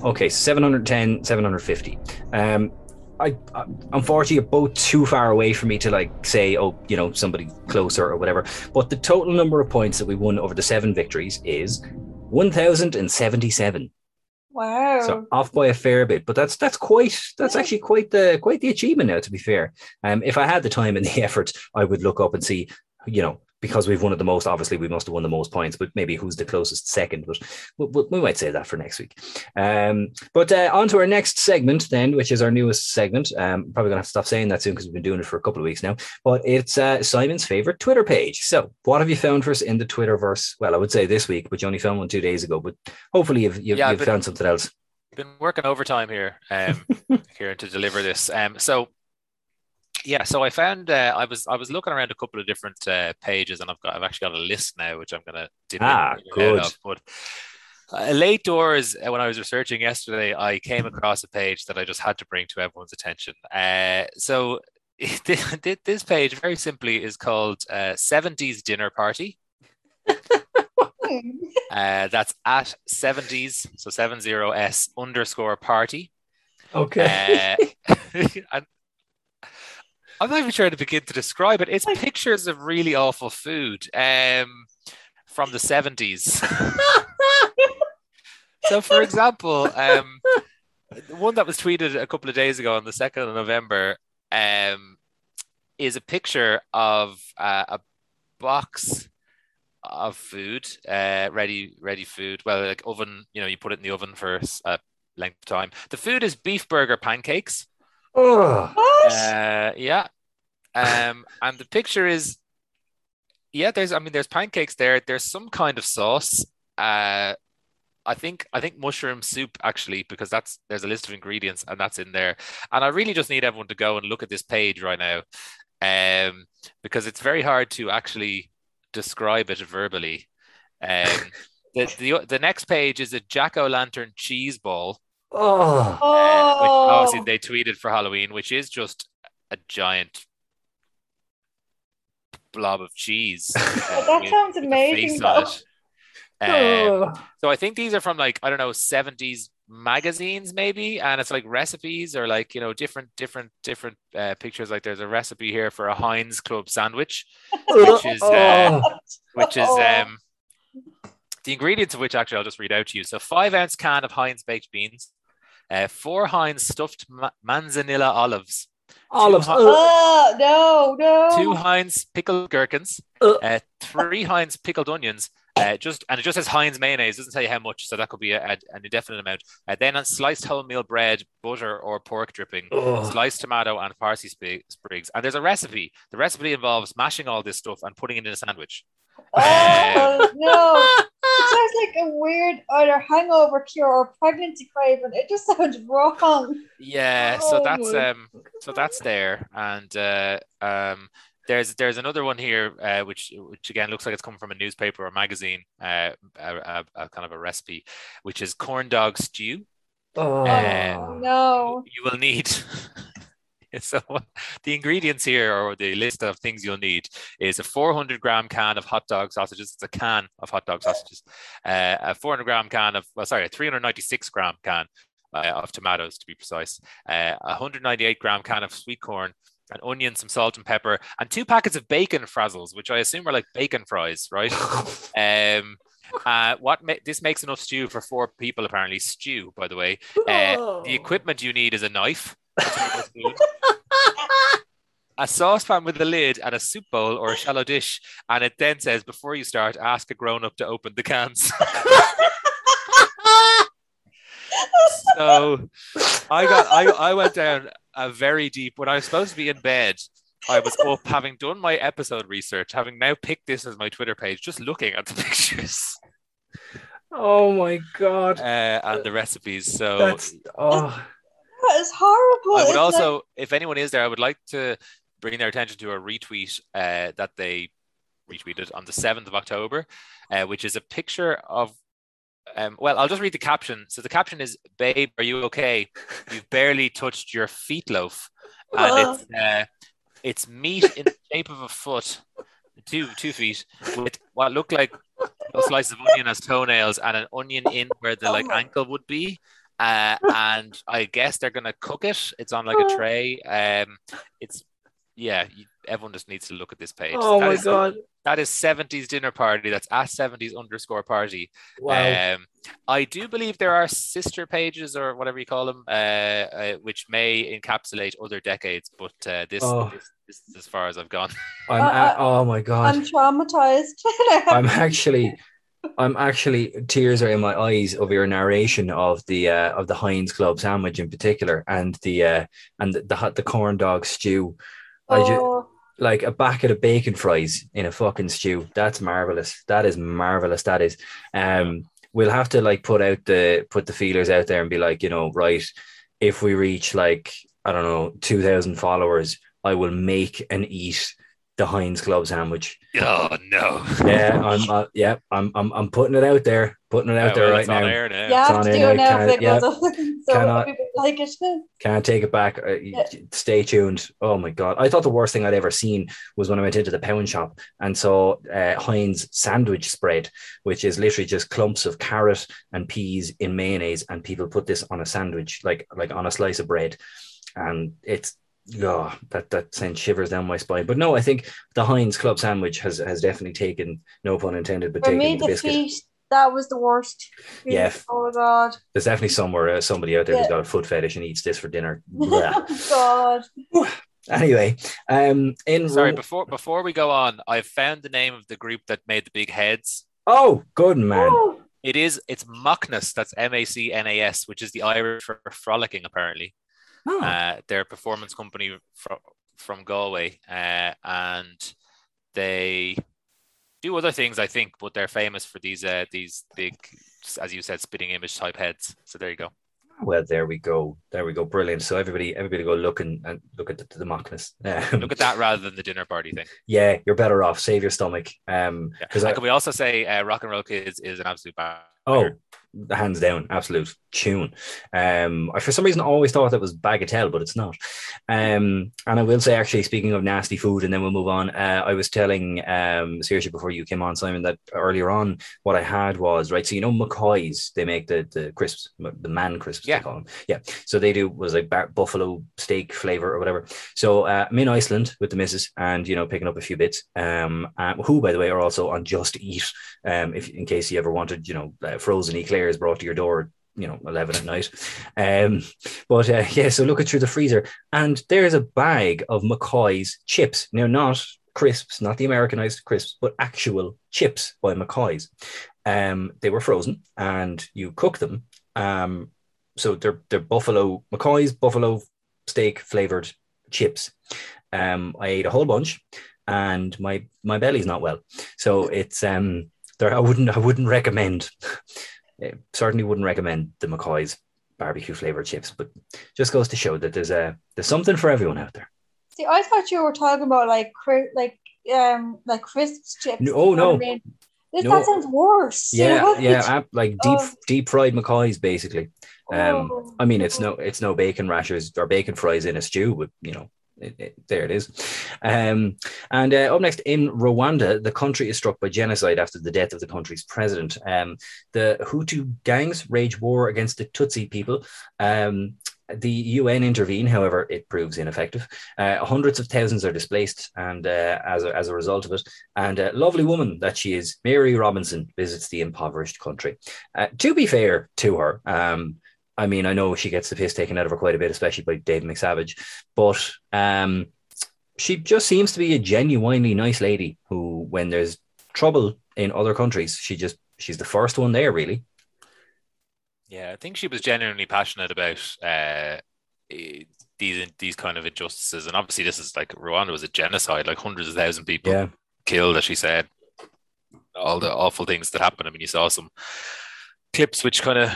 Okay, 710, 750. Um, I, I unfortunately you're both too far away for me to like say, oh, you know, somebody closer or whatever. But the total number of points that we won over the seven victories is 1,077. Wow. So off by a fair bit, but that's that's quite that's actually quite the quite the achievement now. To be fair, um, if I had the time and the effort, I would look up and see, you know, because we've won it the most. Obviously, we must have won the most points, but maybe who's the closest second? But we, we, might say that for next week. Um, but uh, on to our next segment then, which is our newest segment. Um, probably gonna have to stop saying that soon because we've been doing it for a couple of weeks now. But it's uh, Simon's favorite Twitter page. So, what have you found for us in the Twitterverse? Well, I would say this week, but you only found one two days ago. But hopefully, you've you've, Yeah, you've but- found something else. Been working overtime here, um, here to deliver this. Um, so yeah, so I found uh, I was I was looking around a couple of different uh, pages, and I've got I've actually got a list now, which I'm gonna dip in Ah, good. of. But uh, late doors, uh, when I was researching yesterday, I came across a page that I just had to bring to everyone's attention. Uh, so this page, very simply, is called uh, "70s Dinner Party." Uh, that's at 70s, so 70s underscore party. Okay. Uh, and I'm not even sure how to begin to describe it. It's pictures of really awful food um, from the 70s. so, for example, um, the one that was tweeted a couple of days ago on the 2nd of November um, is a picture of uh, a box of food, uh, ready, ready food. Well, like oven, you know, you put it in the oven for a length of time. The food is beef burger pancakes. Oh, What? Uh, yeah. Um, and the picture is, yeah, there's, I mean, there's pancakes there. There's some kind of sauce. Uh, I think, I think mushroom soup actually, because that's, there's a list of ingredients and that's in there. And I really just need everyone to go and look at this page right now. Um, because it's very hard to actually describe it verbally. Um, the, the, the next page is a jack o' lantern cheese ball oh, uh, which oh, obviously they tweeted for Halloween, which is just a giant blob of cheese. uh, that with- sounds amazing. Though. Um, so I think these are from like I don't know 70s magazines maybe, and it's like recipes or like you know different different different uh, pictures. Like there's a recipe here for a Heinz Club sandwich, which is uh, Oh. which is Oh. um the ingredients of which actually I'll just read out to you. So five ounce can of Heinz baked beans, uh, four Heinz stuffed ma- manzanilla olives, olives. Two Uh, Oh no, no. two Heinz pickled gherkins, Uh. uh, three Heinz pickled onions. Uh, just and it just says Heinz mayonnaise. Doesn't tell you how much, so that could be a, a- an indefinite amount. Uh, then on sliced wholemeal bread, butter or pork dripping, oh. sliced tomato and parsley sprigs. And there's a recipe. The recipe involves mashing all this stuff and putting it in a sandwich. Oh no! It sounds like a weird either hangover cure or pregnancy craving. It just sounds wrong. Yeah, so Oh that's my um, so that's there, and uh, um, there's there's another one here, uh, which which again looks like it's coming from a newspaper or magazine, uh, a, a, a kind of a recipe, which is corn dog stew. Oh, Uh, No. You will need. So the ingredients here, or the list of things you'll need, is a 400 gram can of hot dog sausages. It's a can of hot dog sausages. Uh, a 400 gram can of, well, sorry, a 396 gram can uh, of tomatoes to be precise. Uh, a 198 gram can of sweet corn, an onion, some salt and pepper, and two packets of bacon frazzles, which I assume are like bacon fries, right? Um, uh, what ma- this makes enough stew for four people apparently. Stew, by the way. Uh, the equipment you need is a knife, a saucepan with a lid, and a soup bowl or a shallow dish. And it then says, before you start, ask a grown up to open the cans. so I got I, I went down a very deep when I was supposed to be in bed. I was up having done my episode research, having now picked this as my Twitter page, just looking at the pictures oh my god. uh, and the recipes. So That's oh That is horrible. I would like- also, if anyone is there, I would like to bring their attention to a retweet uh, that they retweeted on the 7th of October, uh, which is a picture of. Um, well, I'll just read the caption. So the caption is, "Babe, are you okay? You've barely touched your feet loaf, and it's uh, it's meat in the shape of a foot, two two feet, with what look like a slice of onion as toenails and an onion in where the Oh like my- ankle would be. Uh, and I guess they're gonna cook it. It's on like a Oh. tray. Um, it's yeah. You, everyone just needs to look at this page. oh That my is- god. that is 70s dinner party. That's at 70s underscore party. Wow. Um, I do believe there are sister pages or whatever you call them, uh, uh, which may encapsulate other decades. But uh, this, Oh. this, this is as far as I've gone. I'm uh, a- oh my god. I'm traumatized. I'm actually I'm actually tears are in my eyes of your narration of the uh, of the Heinz Club sandwich in particular and the uh, and the the, hot- the corn dog stew. I ju- oh, like a bucket of bacon fries in a fucking stew. That's marvelous. That is marvelous. That is. Um, we'll have to like put out the put the feelers out there and be like, you know, right. If we reach like I don't know two thousand followers, I will make and eat the Heinz Club sandwich. Oh no! Yeah, I'm. Uh, yeah, I'm. I'm. I'm putting it out there. Putting it out Yeah, there well, right it's on now. air now. you have on air now, it now can't- it yeah. so Cannot- like it. Can't take it back. Uh, Yeah. Stay tuned. Oh my god! I thought the worst thing I'd ever seen was when I went into the pound shop and saw uh, Heinz sandwich spread, which is literally just clumps of carrot and peas in mayonnaise, and people put this on a sandwich, like like on a slice of bread, and it's oh, that that sends shivers down my spine. But no, I think the Heinz club sandwich has has definitely taken, no pun intended, but For taken me, the the biscuit. feet, that was the worst. Yeah. Oh my god. There's definitely somewhere uh, somebody out there who's got a foot fetish and eats this for dinner. Blah. god. anyway, um, in Sorry, Ro- before before we go on, I've found the name of the group that made the big heads. oh, good man. Oh, It is it's Macnas. That's M A C N A S, which is the Irish for frolicking. Apparently, Oh, uh, they're a performance company from from Galway, uh, and they do other things, I think, but they're famous for these uh, these big, as you said, spitting image type heads. So there you go. well, there we go. There we go. Brilliant. So everybody, everybody, go look and, and look at the, the Macnas. Um, Look at that rather than the dinner party thing. yeah, you're better off. Save your stomach. Um, because I can we also say uh, Rock and Roll Kids is an absolute oh, hands down, absolute tune. Um, I for some reason always thought that was Bagatelle, but it's not. Um, and I will say, actually, speaking of nasty food, and then we'll move on. Uh, I was telling um Saoirse before you came on, Simon, that earlier on what I had was right. So you know McCoy's, they make the the crisps, the man crisps, Yeah. they call them. Yeah. So they do was like bar- buffalo steak flavor or whatever. So uh, I'm in Iceland with the missus, and you know picking up a few bits. Um, uh, who by the way are also on Just Eat. Um, if in case you ever wanted, you know, uh, frozen eclairs brought to your door. You know, eleven at night. Um, but uh, yeah, so look at through the freezer, and there's a bag of McCoy's chips. Now, not crisps, not the Americanized crisps, but actual chips by McCoy's. Um, they were frozen, and you cook them. Um, so they're they're buffalo McCoy's buffalo steak flavored chips. Um, I ate a whole bunch. and my my belly's not well. So it's um there I wouldn't I wouldn't recommend certainly wouldn't recommend the McCoy's barbecue flavored chips, but just goes to show that there's a there's something for everyone out there. See, I thought you were talking about like like um like crisps chips. No, oh no. I mean? This, no. That sounds worse. Yeah, yeah, like deep oh. deep fried McCoys basically. Um, oh. I mean, it's no it's no bacon rashers or bacon fries in a stew, but you know, it, it, there it is. Um, and uh, up next in Rwanda, the country is struck by genocide after the death of the country's president. Um, the Hutu gangs rage war against the Tutsi people. Um, the UN intervene, however, it proves ineffective. Uh, hundreds of thousands are displaced, and uh, as, a, as a result of it, and a lovely woman that she is, Mary Robinson, visits the impoverished country. Uh, to be fair to her, um, I mean, I know she gets the piss taken out of her quite a bit, especially by Dave McSavage, but um, she just seems to be a genuinely nice lady who, when there's trouble in other countries, she just she's the first one there, really. Yeah, I think she was genuinely passionate about uh, these these kind of injustices, and obviously, this is like Rwanda was a genocide, like hundreds of thousand people yeah. killed, as she said. All the awful things that happened. I mean, you saw some clips which kind of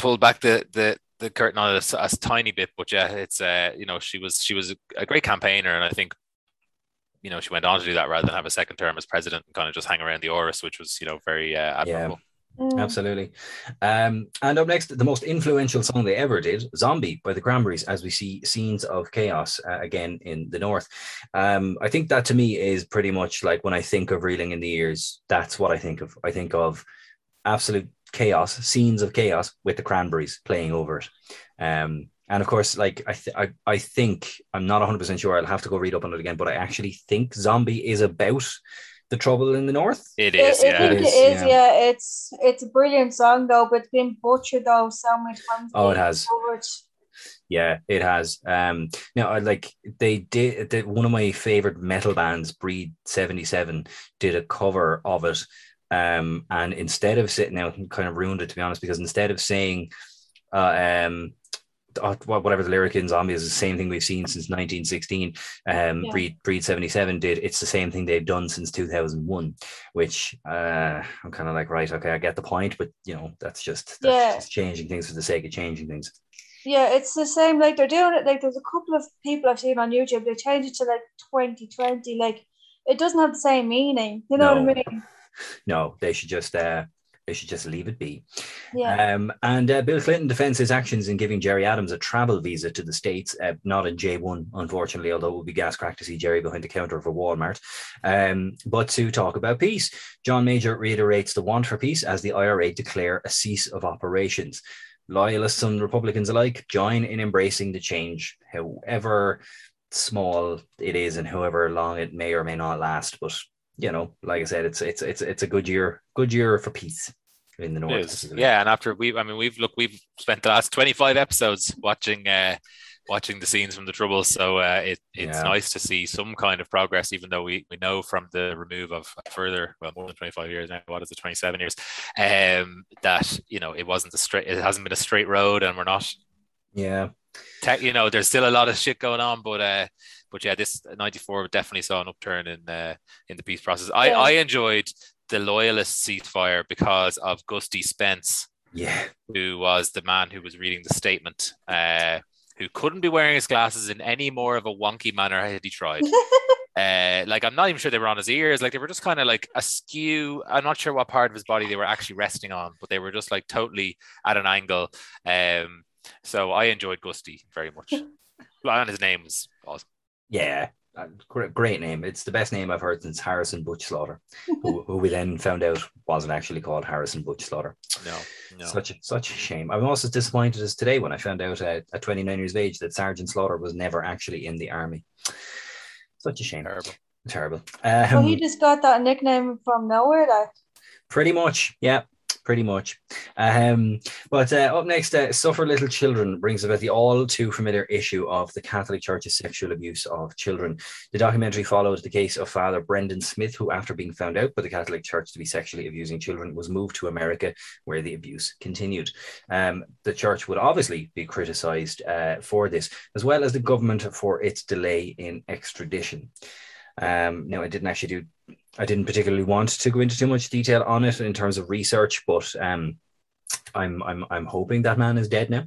pulled back the the the curtain on it a, a, tiny bit, but yeah, it's uh, you know, she was she was a, a, great campaigner, and I think you know she went on to do that rather than have a second term as president and kind of just hang around the Áras, which was you know very uh, admirable. Yeah. Mm. Absolutely. Um, and up next, the most influential song they ever did, Zombie by the Cranberries, as we see scenes of chaos uh, again in the North. Um, I think that to me is pretty much like when I think of Reeling in the Years, that's what I think of. I think of absolute chaos, scenes of chaos with the Cranberries playing over it. Um, and of course, like I, th- I, I think I'm not 100 percent sure. I'll have to go read up on it again, but I actually think Zombie is about the trouble in the north. It is, it, yeah. It, it is, yeah. yeah. It's it's a brilliant song though, but it's been butchered though so many times. Oh, it has. Yeah, it has. Um, now, I like they did. They, one of my favorite metal bands, Breed Seventy Seven, did a cover of it um, and instead of sitting out and kind of ruined it, to be honest, because instead of saying, uh, um, uh, whatever the lyric in zombie is the same thing we've seen since 1916 um yeah. breed breed 77 did it's the same thing they've done since 2001 which uh i'm kind of like right okay i get the point but you know that's just that's yeah. just changing things for the sake of changing things yeah it's the same like they're doing it like there's a couple of people i've seen on youtube they changed it to like 2020 like it doesn't have the same meaning you know no. what i mean no, they should just uh, they should just leave it be. Yeah. Um, and uh, Bill Clinton defends his actions in giving Gerry Adams a travel visa to the States, uh, not a J1, unfortunately, although it would be gas crack to see Gerry behind the counter of a Walmart. Um, but to talk about peace, John Major reiterates the want for peace as the IRA declare a cease of operations. Loyalists and Republicans alike join in embracing the change, however small it is and however long it may or may not last. But you know, like I said, it's it's it's it's a good year, good year for peace in the north. Yeah, and after we, I mean, we've look, we've spent the last twenty five episodes watching. uh watching the scenes from the troubles so uh, it, it's yeah. nice to see some kind of progress even though we, we know from the remove of further well more than 25 years now what is it 27 years um that you know it wasn't a straight it hasn't been a straight road and we're not yeah tech you know there's still a lot of shit going on but uh but yeah, this '94 definitely saw an upturn in uh, in the peace process. I, yeah. I enjoyed the loyalist ceasefire because of Gusty Spence, yeah, who was the man who was reading the statement, uh, who couldn't be wearing his glasses in any more of a wonky manner had he tried. uh, like I'm not even sure they were on his ears. Like they were just kind of like askew. I'm not sure what part of his body they were actually resting on, but they were just like totally at an angle. Um, so I enjoyed Gusty very much. and his name was awesome. Yeah, great, great name. It's the best name I've heard since Harrison Butch Slaughter, who, who, we then found out wasn't actually called Harrison Butch Slaughter. No, no. Such a, such a shame. I'm also disappointed as today when I found out at, at 29 years of age that Sergeant Slaughter was never actually in the army. Such a shame. Terrible. Terrible. Um, so he just got that nickname from nowhere, like. Pretty much, yeah pretty much. Um, but uh, up next, uh, Suffer Little Children brings about the all too familiar issue of the Catholic Church's sexual abuse of children. The documentary follows the case of Father Brendan Smyth, who, after being found out by the Catholic Church to be sexually abusing children, was moved to America, where the abuse continued. Um, the church would obviously be criticised uh, for this, as well as the government for its delay in extradition. Um, no, I didn't actually do. I didn't particularly want to go into too much detail on it in terms of research, but um, I'm I'm I'm hoping that man is dead now.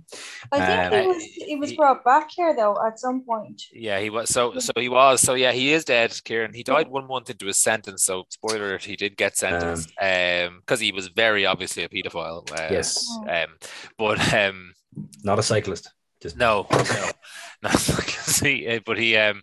I think Um, he was he was brought back here though at some point. Yeah, he was. So, so he was. So, yeah, he is dead, Kieran. He died one month into his sentence. So, spoiler alert, he did get sentenced. Um, because he was very obviously a pedophile. Uh, Yes, Um, but um, not a cyclist. Just no, no, not he, uh, but he um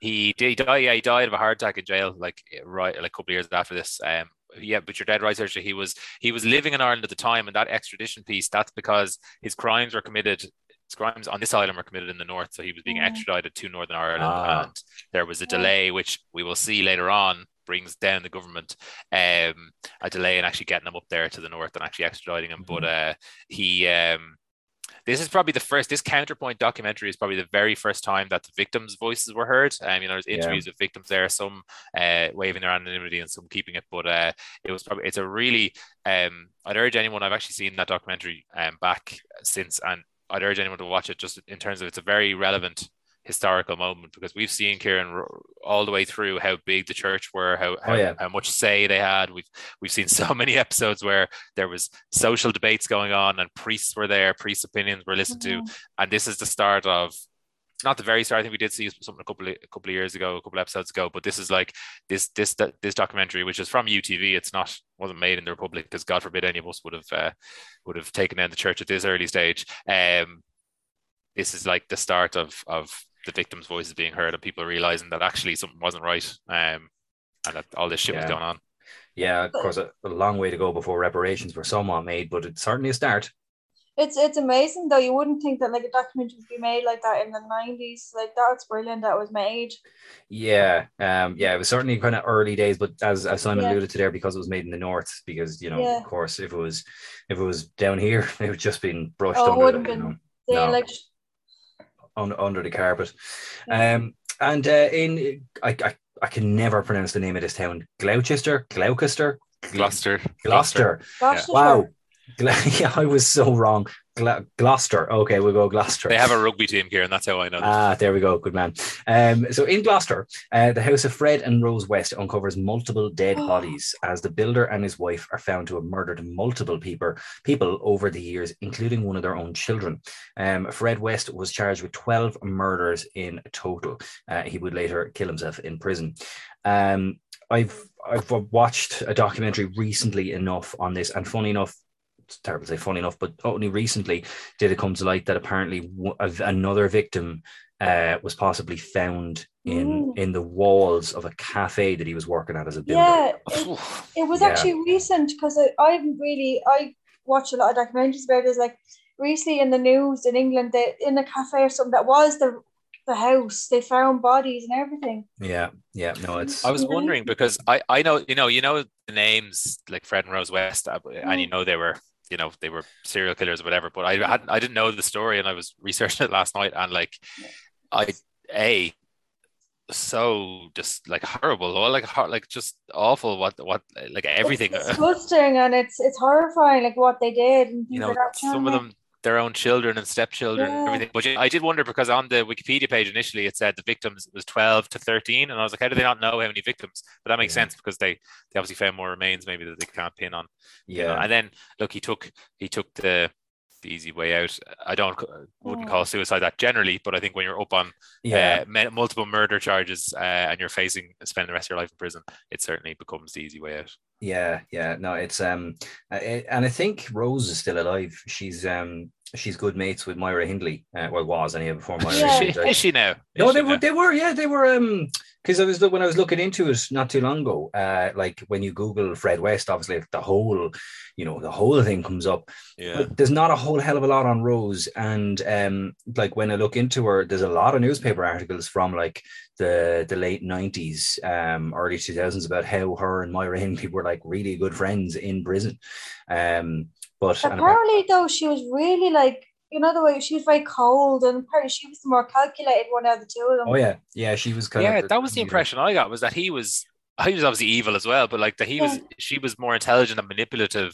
he did he died. Yeah, he died of a heart attack in jail. Like right, like a couple of years after this. Um, yeah, but you're dead right, Saoirse. He was he was living in Ireland at the time, and that extradition piece. That's because his crimes were committed. His crimes on this island were committed in the north, so he was being Mhm. extradited to Northern Ireland, Ah. and there was a delay, which we will see later on brings down the government. Um, a delay in actually getting him up there to the north and actually extraditing him. But uh, he um this is probably the first this counterpoint documentary is probably the very first time that the victims voices were heard um you know there's Yeah. interviews with victims there some uh waving their anonymity and some keeping it but uh it was probably it's a really um i'd urge anyone i've actually seen that documentary um back since and i'd urge anyone to watch it just in terms of it's a very relevant historical moment because we've seen Kieran all the way through how big the church were, how how, Oh, yeah. how much say they had. We've we've seen so many episodes where there was social debates going on and priests were there, priests' opinions were listened to, Mhm. and this is the start of not the very start. I think we did see something a couple of, a couple of years ago, a couple of episodes ago. But this is like this this this documentary, which is from UTV. It's not wasn't made in the Republic because God forbid any of us would have uh, would have taken down the church at this early stage. Um, this is like the start of of the victims' voices being heard and people realizing that actually something wasn't right. Um, and that all this shit was going on. Yeah, of course, a, a long way to go before reparations were somewhat made, but it's certainly a start. It's it's amazing though. You wouldn't think that like a documentary would be made like that in the nineties. Like that's brilliant that was made. Yeah, um, yeah, it was certainly kind of early days, but as, as Simon Yeah. alluded to there, because it was made in the north, because you know, Yeah. of course, if it was if it was down here, it would just been brushed Oh, it under, wouldn't the, you know, They No. like under, under the carpet. Um, and uh, in I, I I can never pronounce the name of this town. Gloucester, Gloucester, Gloucester. Gloucester. Gloucestershire. Wow. Gla- yeah, I was so wrong. Gla- Gloucester. Okay, we'll go Gloucester. They have a rugby team here, and that's how I know. Them. Ah, there we go. Good man. Um, so in Gloucester, uh, the house of Fred and Rose West uncovers multiple dead Oh. bodies as the builder and his wife are found to have murdered multiple people, people over the years, including one of their own children. Um, Fred West was charged with 12 murders in total. Uh, he would later kill himself in prison. Um, I've I've watched a documentary recently enough on this, and funny enough, it's terrible to say funny enough, but only recently did it come to light that apparently w- another victim uh, was possibly found in Ooh. in the walls of a cafe that he was working at as a builder. yeah, it, it was Yeah. actually recent because I, I haven't really I watch a lot of documentaries about it. It's like recently in the news in England that in a cafe or something that was the the house they found bodies and everything. yeah, yeah. No, it's I was wondering because I I know you know you know the names like Fred and Rose West, and you know they were you know they were serial killers or whatever. But I hadn't I didn't know the story, and I was researching it last night, and like I a so just like horrible or like hor- like just awful what what like everything It's disgusting and it's it's horrifying like what they did and you know like some of them their own children and stepchildren and everything but I did wonder because on the Wikipedia page initially it said the victims was 12 to 13 and I was like how do they not know how many victims but that makes Yeah. sense because they they obviously found more remains maybe that they can't pin on you know. yeah, and then look he took he took the the easy way out I don't wouldn't call suicide that generally but I think when you're up on yeah. uh, multiple murder charges uh, and you're facing spending the rest of your life in prison it certainly becomes the easy way out Yeah, yeah, no, it's um, it- and I think Rose is still alive. She's um, she's good mates with Myra Hindley. Uh, well, was anyway before Myra. Yeah. is, she, is she now No, Is they she were, now? they were, yeah, they were. Um, because I was when I was looking into it not too long ago. Uh, like when you Google Fred West, obviously the whole, you know, the whole thing comes up. yeah But there's not a whole hell of a lot on Rose, and um, like when I look into her, there's a lot of newspaper articles from like the the late '90s, um, early 2000s about how her and Myra Hindley were like really good friends in prison. Um, but and appar- Apparently though she was really like you know the way she was very cold and apparently she was the more calculated one out of the two of them. oh yeah, yeah, she was kind of yeah, of that was the impression I got was that he was he was obviously evil as well, but like that he was she was more intelligent and manipulative.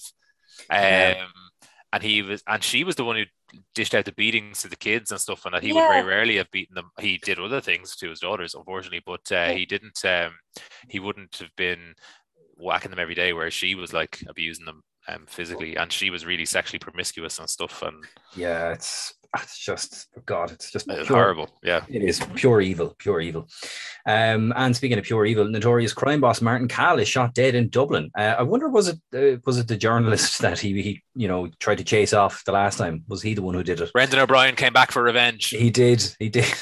Um Yeah. and he was and she was the one who dished out the beatings to the kids and stuff, and that he Yeah. would very rarely have beaten them. He did other things to his daughters, unfortunately, but uh, he didn't. Um, he wouldn't have been whacking them every day, whereas she was like abusing them um, physically, and she was really sexually promiscuous and stuff, and Yeah, it's it's just God, it's just it was pure- horrible. Yeah, It is pure evil, pure evil. Um, and speaking of pure evil, notorious crime boss Martin Cahill is shot dead in Dublin. Uh, I wonder was it uh, was it the journalist that he, he you know tried to chase off the last time? Was he the one who did it? Brendan O'Brien came back for revenge. He did. He did.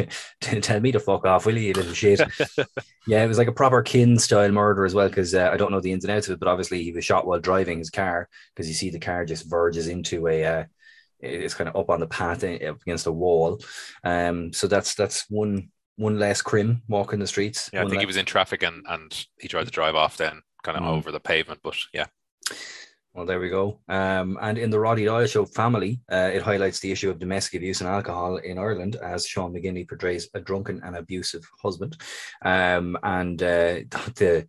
Tell me to fuck off, will you, you little shit? yeah, it was like a proper kin style murder as well, because uh, I don't know the ins and outs of it, but obviously he was shot while driving his car because you see the car just verges into a. It's kind of up on the path up against a wall. Um, so that's that's one one less crim walking the streets. Yeah, I think he was in traffic and and he tried to drive off then, kind of Mm. over the pavement. But yeah, Well, there we go. Um, and in the Roddy Doyle show, Family, uh, it highlights the issue of domestic abuse and alcohol in Ireland as Sean McGinley portrays a drunken and abusive husband. Um, and uh, the,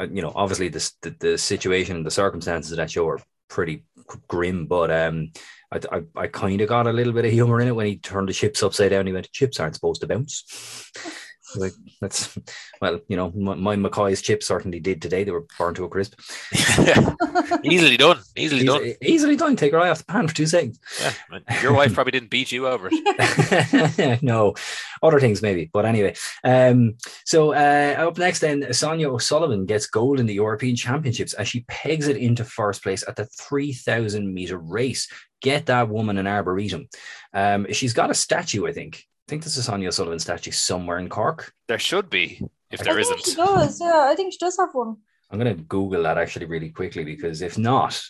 uh, you know, obviously this, the the situation and the circumstances of that show are pretty grim, but um, I, I, I kind of got a little bit of humor in it when he turned the chips upside down. He went, "Chips aren't supposed to bounce." Like that's well, you know, my, my McCoy's chips certainly did today. They were burned to a crisp. easily done, easily done. Easily, done. Take your eye off the pan for two seconds. Yeah, your wife probably didn't beat you over it. no, other things maybe, but anyway. Um, so uh, up next, then Sonia O'Sullivan gets gold in the European Championships as she pegs it into first place at the three thousand meter race. Get that woman an arboretum. Um, she's got a statue, I think. I think there's a Sonia O'Sullivan statue somewhere in Cork. There should be, if I there I think isn't. she does. Yeah, I think she does have one. I'm going to Google that actually really quickly because if not,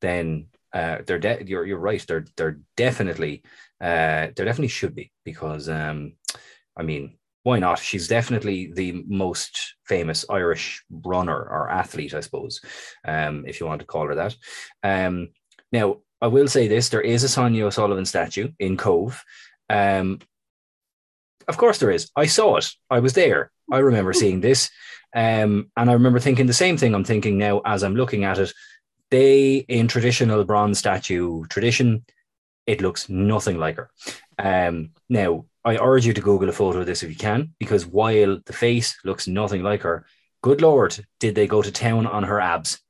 then uh, they're de- you're you're right. They're they're definitely uh, there definitely should be because um, I mean why not? She's definitely the most famous Irish runner or athlete, I suppose, um, if you want to call her that. Um, now I will say this: there is a Sonia O'Sullivan statue in Cobh. Um, of course, there is. I saw it. I was there. I remember seeing this. Um, and I remember thinking the same thing I'm thinking now as I'm looking at it. They, in traditional bronze statue tradition, it looks nothing like her. Um, now, I urge you to Google a photo of this if you can, because while the face looks nothing like her, good Lord, did they go to town on her abs?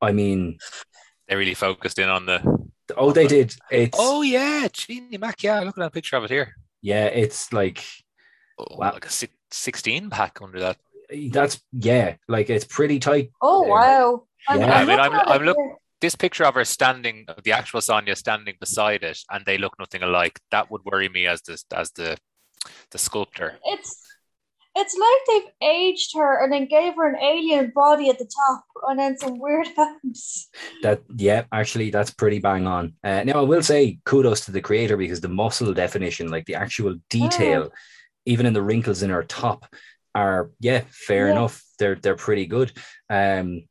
I mean, They really focused in on the. oh, they did. It's, Oh yeah, Jeannie Mac. Yeah, look at that picture of it here. yeah, it's like, Oh, Wow. like a six, 16 pack under that. that's, yeah, like it's pretty tight. Oh There. wow! I'm, Yeah. I mean, I'm- looking I'm it look- This picture of her standing, the actual Sonia standing beside it, and they look nothing alike. That would worry me as the as the the sculptor. It's it's like they've aged her and then gave her an alien body at the top and then some weird abs. That yeah, actually, that's pretty bang on. Uh, now, I will say kudos to the creator because the muscle definition, like the actual detail, even in the wrinkles in her top, are yeah, fair Yeah. enough. They're they're pretty good. Um,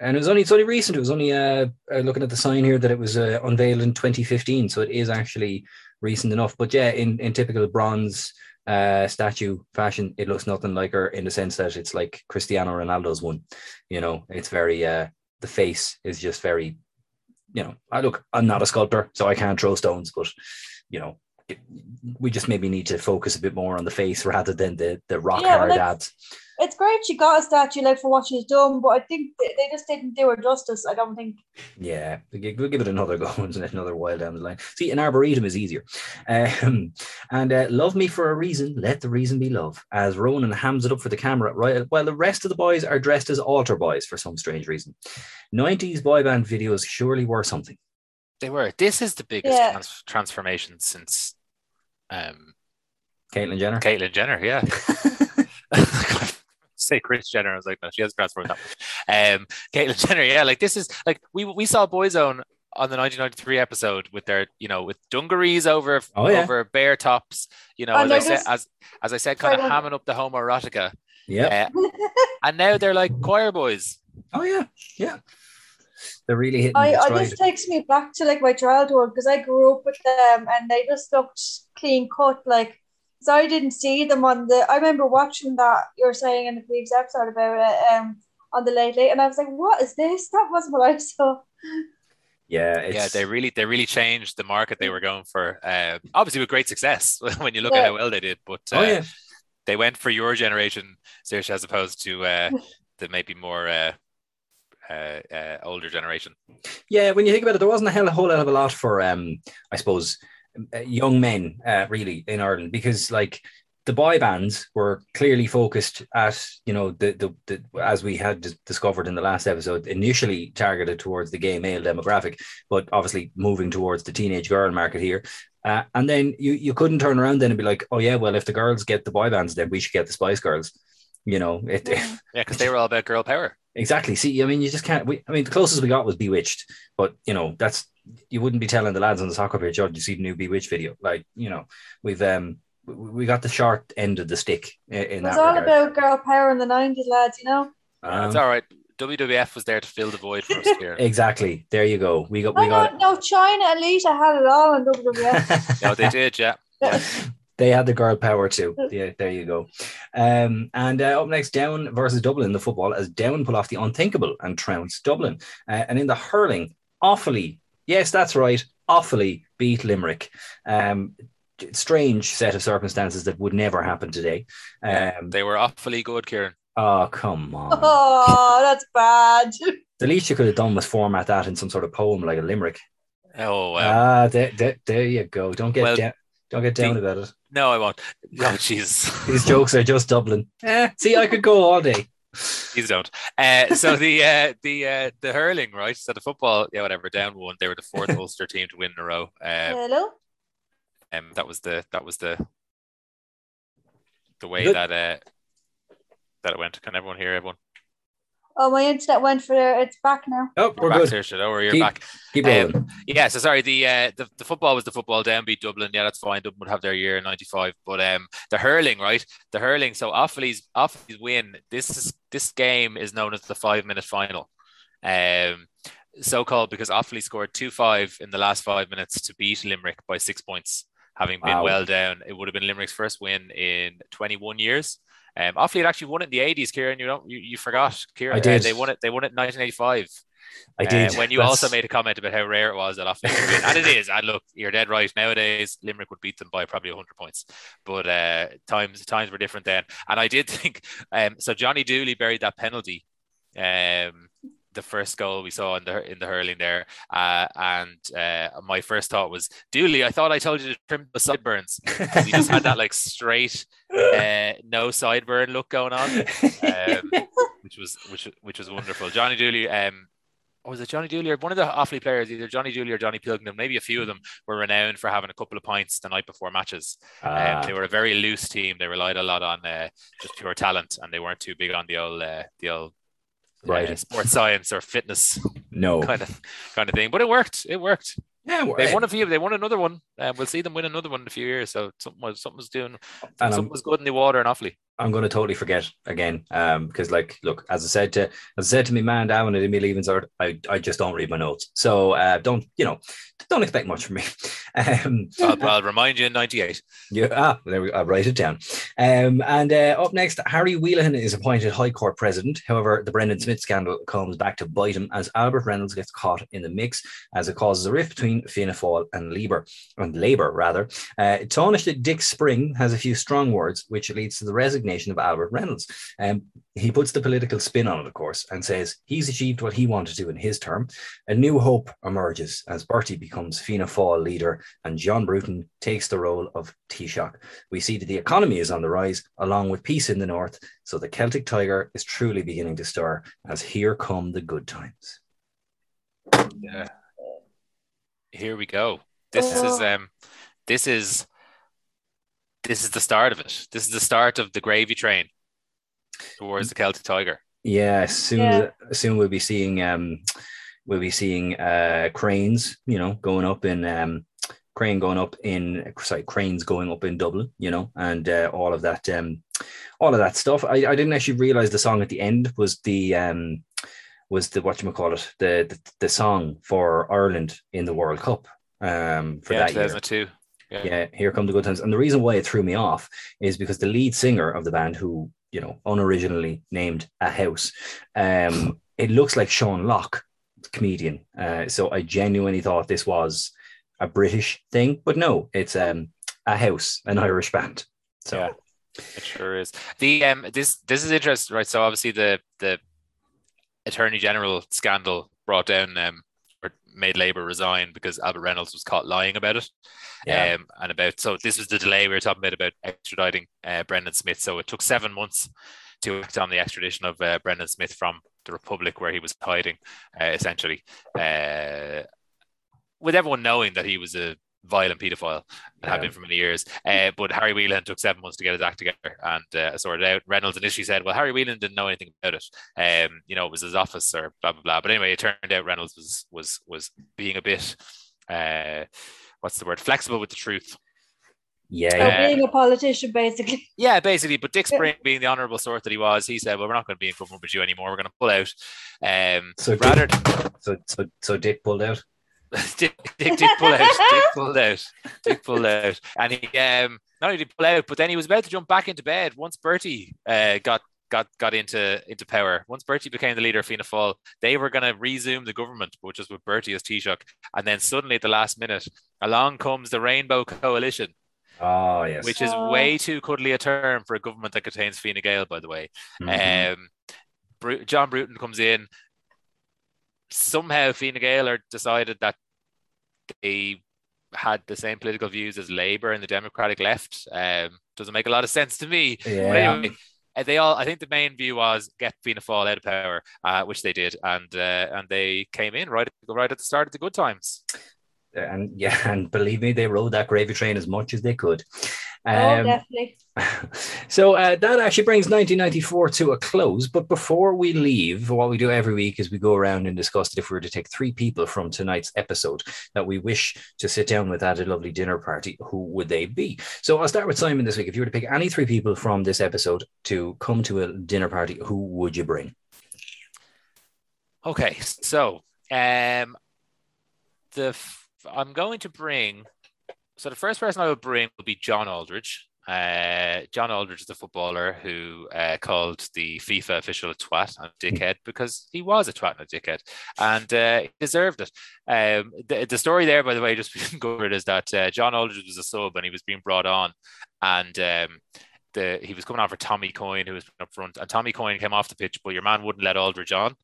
and it was only it's only recent. It was only uh, uh looking at the sign here that it was uh, unveiled in 2015, so it is actually recent enough. But yeah, in in typical bronze uh statue fashion, it looks nothing like her in the sense that it's like Cristiano Ronaldo's one. You know, it's very uh the face is just very, you know, I look, I'm not a sculptor, so I can't throw stones, but you know, it, we just maybe need to focus a bit more on the face rather than the the rock Yeah, hard well, abs. It's great she got a statue like for what she's done, but I think they, they just didn't do her justice. I don't think. Yeah, we'll we'll give it another go and another while down the line. See, an arboretum is easier. Um, and uh, love me for a reason, let the reason be love. As Ronan hams it up for the camera, right? While the rest of the boys are dressed as altar boys for some strange reason. 90s boy band videos surely were something. They were. This is the biggest Yeah. trans- transformation since um, Caitlyn Jenner. Caitlyn Jenner. Yeah. Say Kris Jenner. I was like, no, she hasn't transformed that much. Um, Caitlyn Jenner. Yeah, like this is like we we saw Boyzone on the 1993 episode with their you know with dungarees over Oh, yeah. over bare tops. You know, And as I they're said as as I said, kind of hamming up the homoerotica. Yeah. Uh, and now they're like choir boys. Oh, yeah. Yeah. They're really hitting I, I stride. this takes me back to like my childhood because I grew up with them and they just looked clean cut. Like, so I didn't see them on the. I remember watching that you were saying in the previous episode about it um on the late late, and I was like, "What is this? That wasn't what I saw." Yeah, yeah, they really they really changed the market they were going for. Uh, obviously, with great success when you look at how well they did. But uh, oh yeah, they went for your generation, Saoirse, as opposed to uh, the maybe more uh, uh, uh, older generation. yeah. When you think about it, there wasn't a hell a whole hell of a lot for um, I suppose, young men uh, really in Ireland because like the boy bands were clearly focused at you know the, the the as we had dis- discovered in the last episode initially targeted towards the gay male demographic but obviously moving towards the teenage girl market here uh, and then you you couldn't turn around then and be like oh yeah well if the girls get the boy bands then we should get the spice girls you know it Yeah. Yeah, because they were all about girl power. Exactly see i mean you just can't we, i mean the closest we got was bewitched but you know that's you wouldn't be telling the lads on the soccer pitch oh did you see the new bewitched video like you know we've um we- we got the short end of the stick in It that was all regard. about girl power in the nineties, lads. You know. Um, it's all right. WWF was there to fill the void for us here. Exactly. There you go. We got Oh we no, got no, Chyna and had it all in WWF. no, they did, yeah. they had the girl power too. Yeah, there you go. Um, and uh, up next, Down versus Dublin, the football, as Down pull off the unthinkable and trounce Dublin. Uh, and in the hurling, Offaly, yes, that's right, Offaly beat Limerick. Um, strange set of circumstances that would never happen today. Um, They were awfully good, Kieran. oh, come on. oh, that's bad. The least you could have done was format that in some sort of poem like a limerick. Oh, wow. Ah, there, there, there you go. Don't get Well, down, don't get down the- about it. no, I won't. Oh, Jesus. These jokes are just Dublin. Eh, see, I could go all day. Please don't. Uh, so the uh, the uh, the hurling, right? So the football, yeah, whatever. Down won. They were the fourth Ulster team to win in a row. Um, Hello. um, that was the that was the the way Good. that uh, that it went. Can everyone hear everyone? Oh, my internet went for there. It's back now. Oh, We're we're back good. here, shit. Oh, you're Keep- back. Keep Um, rolling. Yeah, so sorry. The uh, the, the football was the football. Down beat Dublin. Yeah, that's fine. Dublin would have their year in '95. But um, the hurling, right? The hurling. So Offaly's Offaly's win. This is this game is known as the five minute final. Um, so called because Offaly scored two five in the last five minutes to beat Limerick by six points, having been Wow. well down. It would have been Limerick's first win in 21 years. Um, Offaly had actually won it in the 80s, Kieran. You don't you, you forgot, Kieran. I did. Uh, they won it. They won it in 1985. I Uh, did. when you That's- also made a comment about how rare it was that Offaly and it is. And look, you're dead right. Nowadays, Limerick would beat them by probably 100 points, but uh, times times were different then. And I did think um, so. Johnny Dooley buried that penalty. Um, the first goal we saw in the in the hurling there, uh, and uh, my first thought was Dooley. I thought I told you to trim the sideburns. He just had that like straight, uh, no sideburn look going on um, which was which which was wonderful. Johnny Dooley, um, or was it Johnny Dooley or one of the Offaly players, either Johnny Dooley or Johnny Pilgrim, maybe a few of them were renowned for having a couple of pints the night before matches. Um, Ah, they were a very loose team. They relied a lot on uh, just pure talent, and they weren't too big on the old uh, the old uh, Right. sports science or fitness no. kind of kind of thing. But it worked. It worked. Yeah, They won a few. They won another one. Uh, we'll see them win another one in a few years. So something was something was doing. And something was good in the water in Offaly. I'm going to totally forget again. Um, because like, look, as I said to, as I said to me man down at me leaving cert, I, I just don't read my notes. So, uh, don't, you know, don't expect much from me. Um, I'll, I'll remind you in '98. Yeah, ah, there we go. I'll write it down. Um, and uh, up next, Harry Whelehan is appointed High Court President. However, the Brendan Smyth scandal comes back to bite him as Albert Reynolds gets caught in the mix as it causes a rift between Fianna Fáil and Labour, and Labour rather. Uh, Taoiseach Dick Spring has a few strong words, which leads to the resignation of Albert Reynolds. Um, he puts the political spin on it, of course, and says he's achieved what he wanted to in his term. A new hope emerges as Bertie becomes Fianna Fáil leader and John Bruton takes the role of Taoiseach. We see that the economy is on the rise, along with peace in the north. So the Celtic tiger is truly beginning to stir as here come the good times. Yeah. Here we go. This is Oh. um this is this is the start of it. This is the start of the gravy train towards the Celtic Tiger. Yeah, soon Yeah. soon we'll be seeing um we'll be seeing uh cranes, you know, going up in um crane going up in sorry, cranes going up in Dublin, you know, and uh, all of that um all of that stuff. I, I didn't actually realize the song at the end was the um was the what you call it the, the the song for Ireland in the World Cup um for yeah, that year. 2002. Yeah. Yeah, here come the good times. And the reason why it threw me off is because the lead singer of the band, who you know unoriginally named a house, um, it looks like Sean Lock comedian. Uh, so I genuinely thought this was a British thing, but no, it's um, a house, an Irish band. So. Yeah. It sure is. The um this this is interesting, right? So obviously the the Attorney General scandal brought down um or made Labour resign because Albert Reynolds was caught lying about it. Yeah. Um, and about so this was the delay we were talking about about extraditing uh, Brendan Smyth. So it took seven months to act on the extradition of uh, Brendan Smyth from the Republic where he was hiding, uh, essentially, uh, with everyone knowing that he was a violent paedophile and had Yeah. been for many years. Uh, but Harry Whelehan took seven months to get his act together and uh, sorted out. Reynolds initially said, "Well, Harry Whelehan didn't know anything about it. Um, you know, it was his office or blah blah blah." But anyway, it turned out Reynolds was was was being a bit, uh, what's the word, flexible with the truth. Yeah, So yeah. being a politician, basically. Yeah, basically. But Dick Spring, being the honourable sort that he was, he said, "Well, we're not going to be in government with you anymore. We're going to pull out." Um, So rather, So, so, so Dick pulled out. Dick, Dick did pull out. Dick pulled out. Dick pulled out, and he um, not only did he pull out, but then he was about to jump back into bed once Bertie uh, got got got into into power. Once Bertie became the leader of Fianna Fáil, they were going to resume the government, which was with Bertie as Taoiseach. And then suddenly, at the last minute, along comes the Rainbow Coalition, Oh yes. which is Oh. way too cuddly a term for a government that contains Fine Gael, by the way. Mhm. Um, Bru- John Bruton comes in. Somehow, Fine Gael are decided that they had the same political views as Labour and the Democratic left. Um, doesn't make a lot of sense to me. But yeah. anyway, uh, they all. I think the main view was get Fianna Fáil out of power, uh, which they did, and uh, and they came in right right at the start of the good times. and yeah, and believe me, they rode that gravy train as much as they could. Oh, Um, definitely. so uh, that actually brings 1994 to a close. But before we leave, what we do every week is we go around and discuss that if we were to take three people from tonight's episode that we wish to sit down with at a lovely dinner party, who would they be? So I'll start with Simon this week. If you were to pick any three people from this episode to come to a dinner party, who would you bring? Okay, so um, the f- I'm going to bring. So the first person I would bring will be John Aldridge. Uh, John Aldridge is a footballer who uh, called the FIFA official a twat and a dickhead because he was a twat and a dickhead, and uh, he deserved it. Um, the, the story there, by the way, just it, is that uh, John Aldridge was a sub and he was being brought on, and um, the he was coming on for Tommy Coyne, who was up front, and Tommy Coyne came off the pitch, but your man wouldn't let Aldridge on.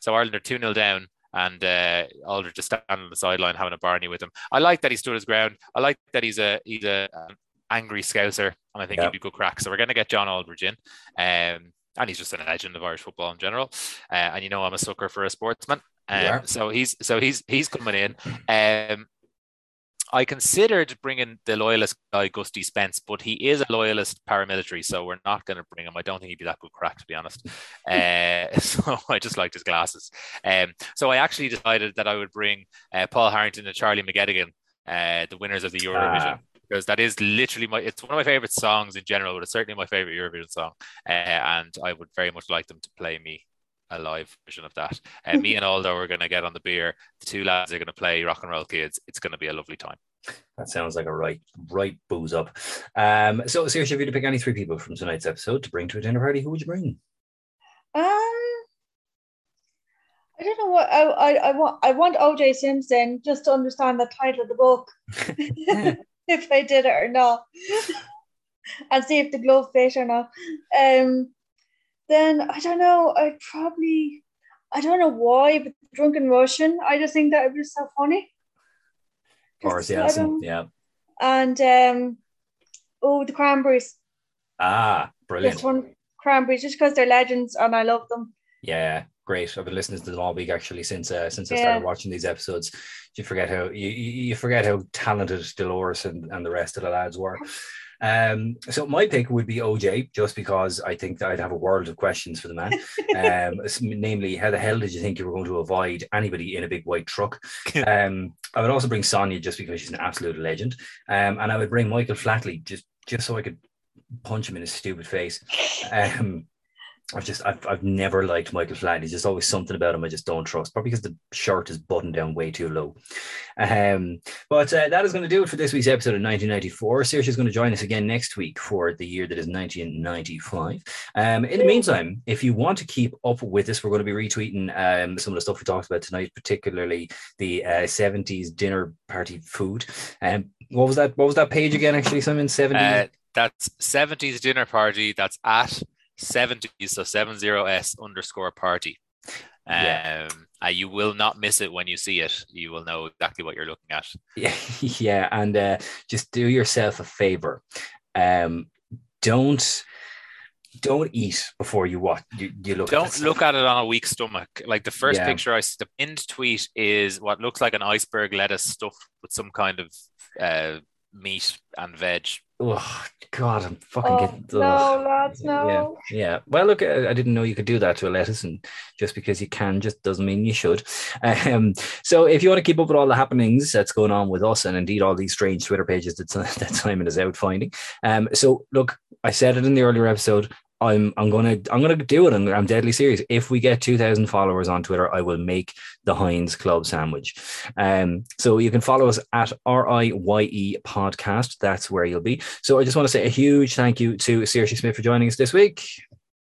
So Ireland are 2 0 down, and uh, Aldridge just standing on the sideline having a barney with him. I like that he stood his ground. I like that he's a he's a an angry scouser, and I think Yeah. he'd be good crack. So we're going to get John Aldridge in. Um, and he's just a legend of Irish football in general. Uh, and you know I'm a sucker for a sportsman. Um, so he's so he's he's coming in. Um, I considered bringing the loyalist guy Gusty Spence, but he is a loyalist paramilitary, so we're not going to bring him. I don't think he'd be that good crack, to be honest. Uh, so I just liked his glasses. Um, so I actually decided that I would bring uh, Paul Harrington and Charlie McGettigan, uh, the winners of the Eurovision. Ah. Because that is literally my, it's one of my favorite songs in general, but it's certainly my favorite Eurovision song. Uh, and I would very much like them to play me a live version of that. Uh, me and Aldo are going to get on the beer. The two lads are going to play Rock and Roll Kids. It's going to be a lovely time. That sounds like a right, right booze up. Um, so seriously, if you were to pick any three people from tonight's episode to bring to a dinner party, who would you bring? Um, I don't know what I, I, I want. I want OJ Simpson just to understand the title of the book, if I did it or not, and see if the glove fit or not. Um, then I don't know. I probably I don't know why, but drunken Russian. I just think that would be so funny. I Yeltsin. don't- Yeah. And um, oh, the Cranberries. Ah, brilliant. This one Cranberries, just because they're legends and I love them. Yeah, great. I've been listening to them all week actually since uh, since I Yeah. started watching these episodes. You forget how you, you you forget how talented Dolores and, and the rest of the lads were. Um, so my pick would be OJ, just because I think that I'd have a world of questions for the man. Um, namely, how the hell did you think you were going to avoid anybody in a big white truck? Um, I would also bring Sonia just because she's an absolute legend. Um, and I would bring Michael Flatley just just so I could punch him in his stupid face. Um, I've just I've, I've never liked Michael Flatley. There's always something about him I just don't trust. Probably because the shirt is buttoned down way too low. Um, but uh, that is going to do it for this week's episode of 1994. Saoirse is going to join us again next week for the year that is 1995. Um, in the meantime, if you want to keep up with us, we're going to be retweeting um, some of the stuff we talked about tonight, particularly the uh, 70s dinner party food. Um, what was that? What was that page again? Actually, Simon 70s. Uh, that's 70s dinner party. That's at 70s, so 70s underscore party. Um, yeah. You will not miss it when you see it. You will know exactly what you're looking at. Yeah, yeah, and uh, just do yourself a favor. Um, don't don't eat before you watch. You, you look. Don't look at it on a weak stomach. Like the first yeah. picture I the pinned tweet is what looks like an iceberg lettuce stuffed with some kind of uh, meat and veg Oh God, I'm fucking oh, getting. No, lads, no. Yeah, yeah. Well, look, I, I, didn't know you could do that to a lettuce, and just because you can, just doesn't mean you should. Um, so, if you want to keep up with all the happenings that's going on with us, and indeed all these strange Twitter pages that, that Simon is out finding, um, so look, I said it in the earlier episode. I'm I'm gonna I'm gonna do it. I'm, I'm deadly serious. If we get two thousand followers on Twitter, I will make the Heinz Club sandwich. Um, so you can follow us at R I Y E Podcast. That's where you'll be. So I just want to say a huge thank you to Saoirse Smith for joining us this week.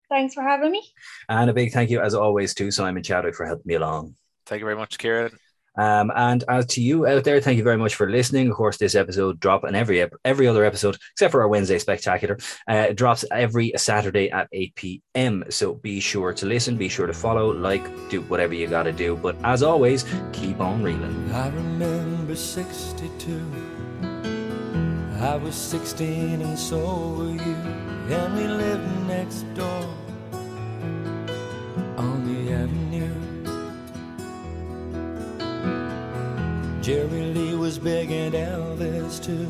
Thanks for having me. And a big thank you, as always, to Simon Chadwick for helping me along. Thank you very much, Kieran. Um, and as to you out there, thank you very much for listening. Of course, this episode drop and every every other episode except for our Wednesday spectacular uh, drops every Saturday at 8 p.m. So be sure to listen, be sure to follow, like, do whatever you got to do. But as always, keep on reeling. I remember 62. I was 16 and so were you, and we lived next door on the avenue. Jerry Lee was big and Elvis too.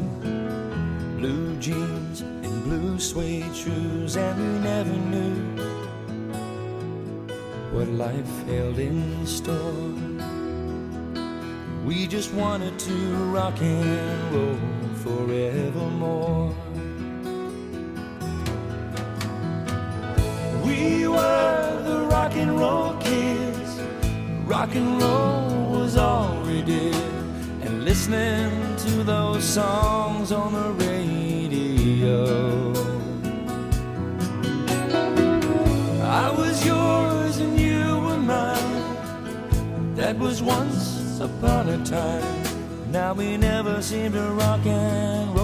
Blue jeans and blue suede shoes, and we never knew what life held in store. We just wanted to rock and roll forevermore. We were the rock and roll kids. Rock and roll was all we did listening to those songs on the radio. I was yours and you were mine. That was once upon a time. Now we never seem to rock and roll.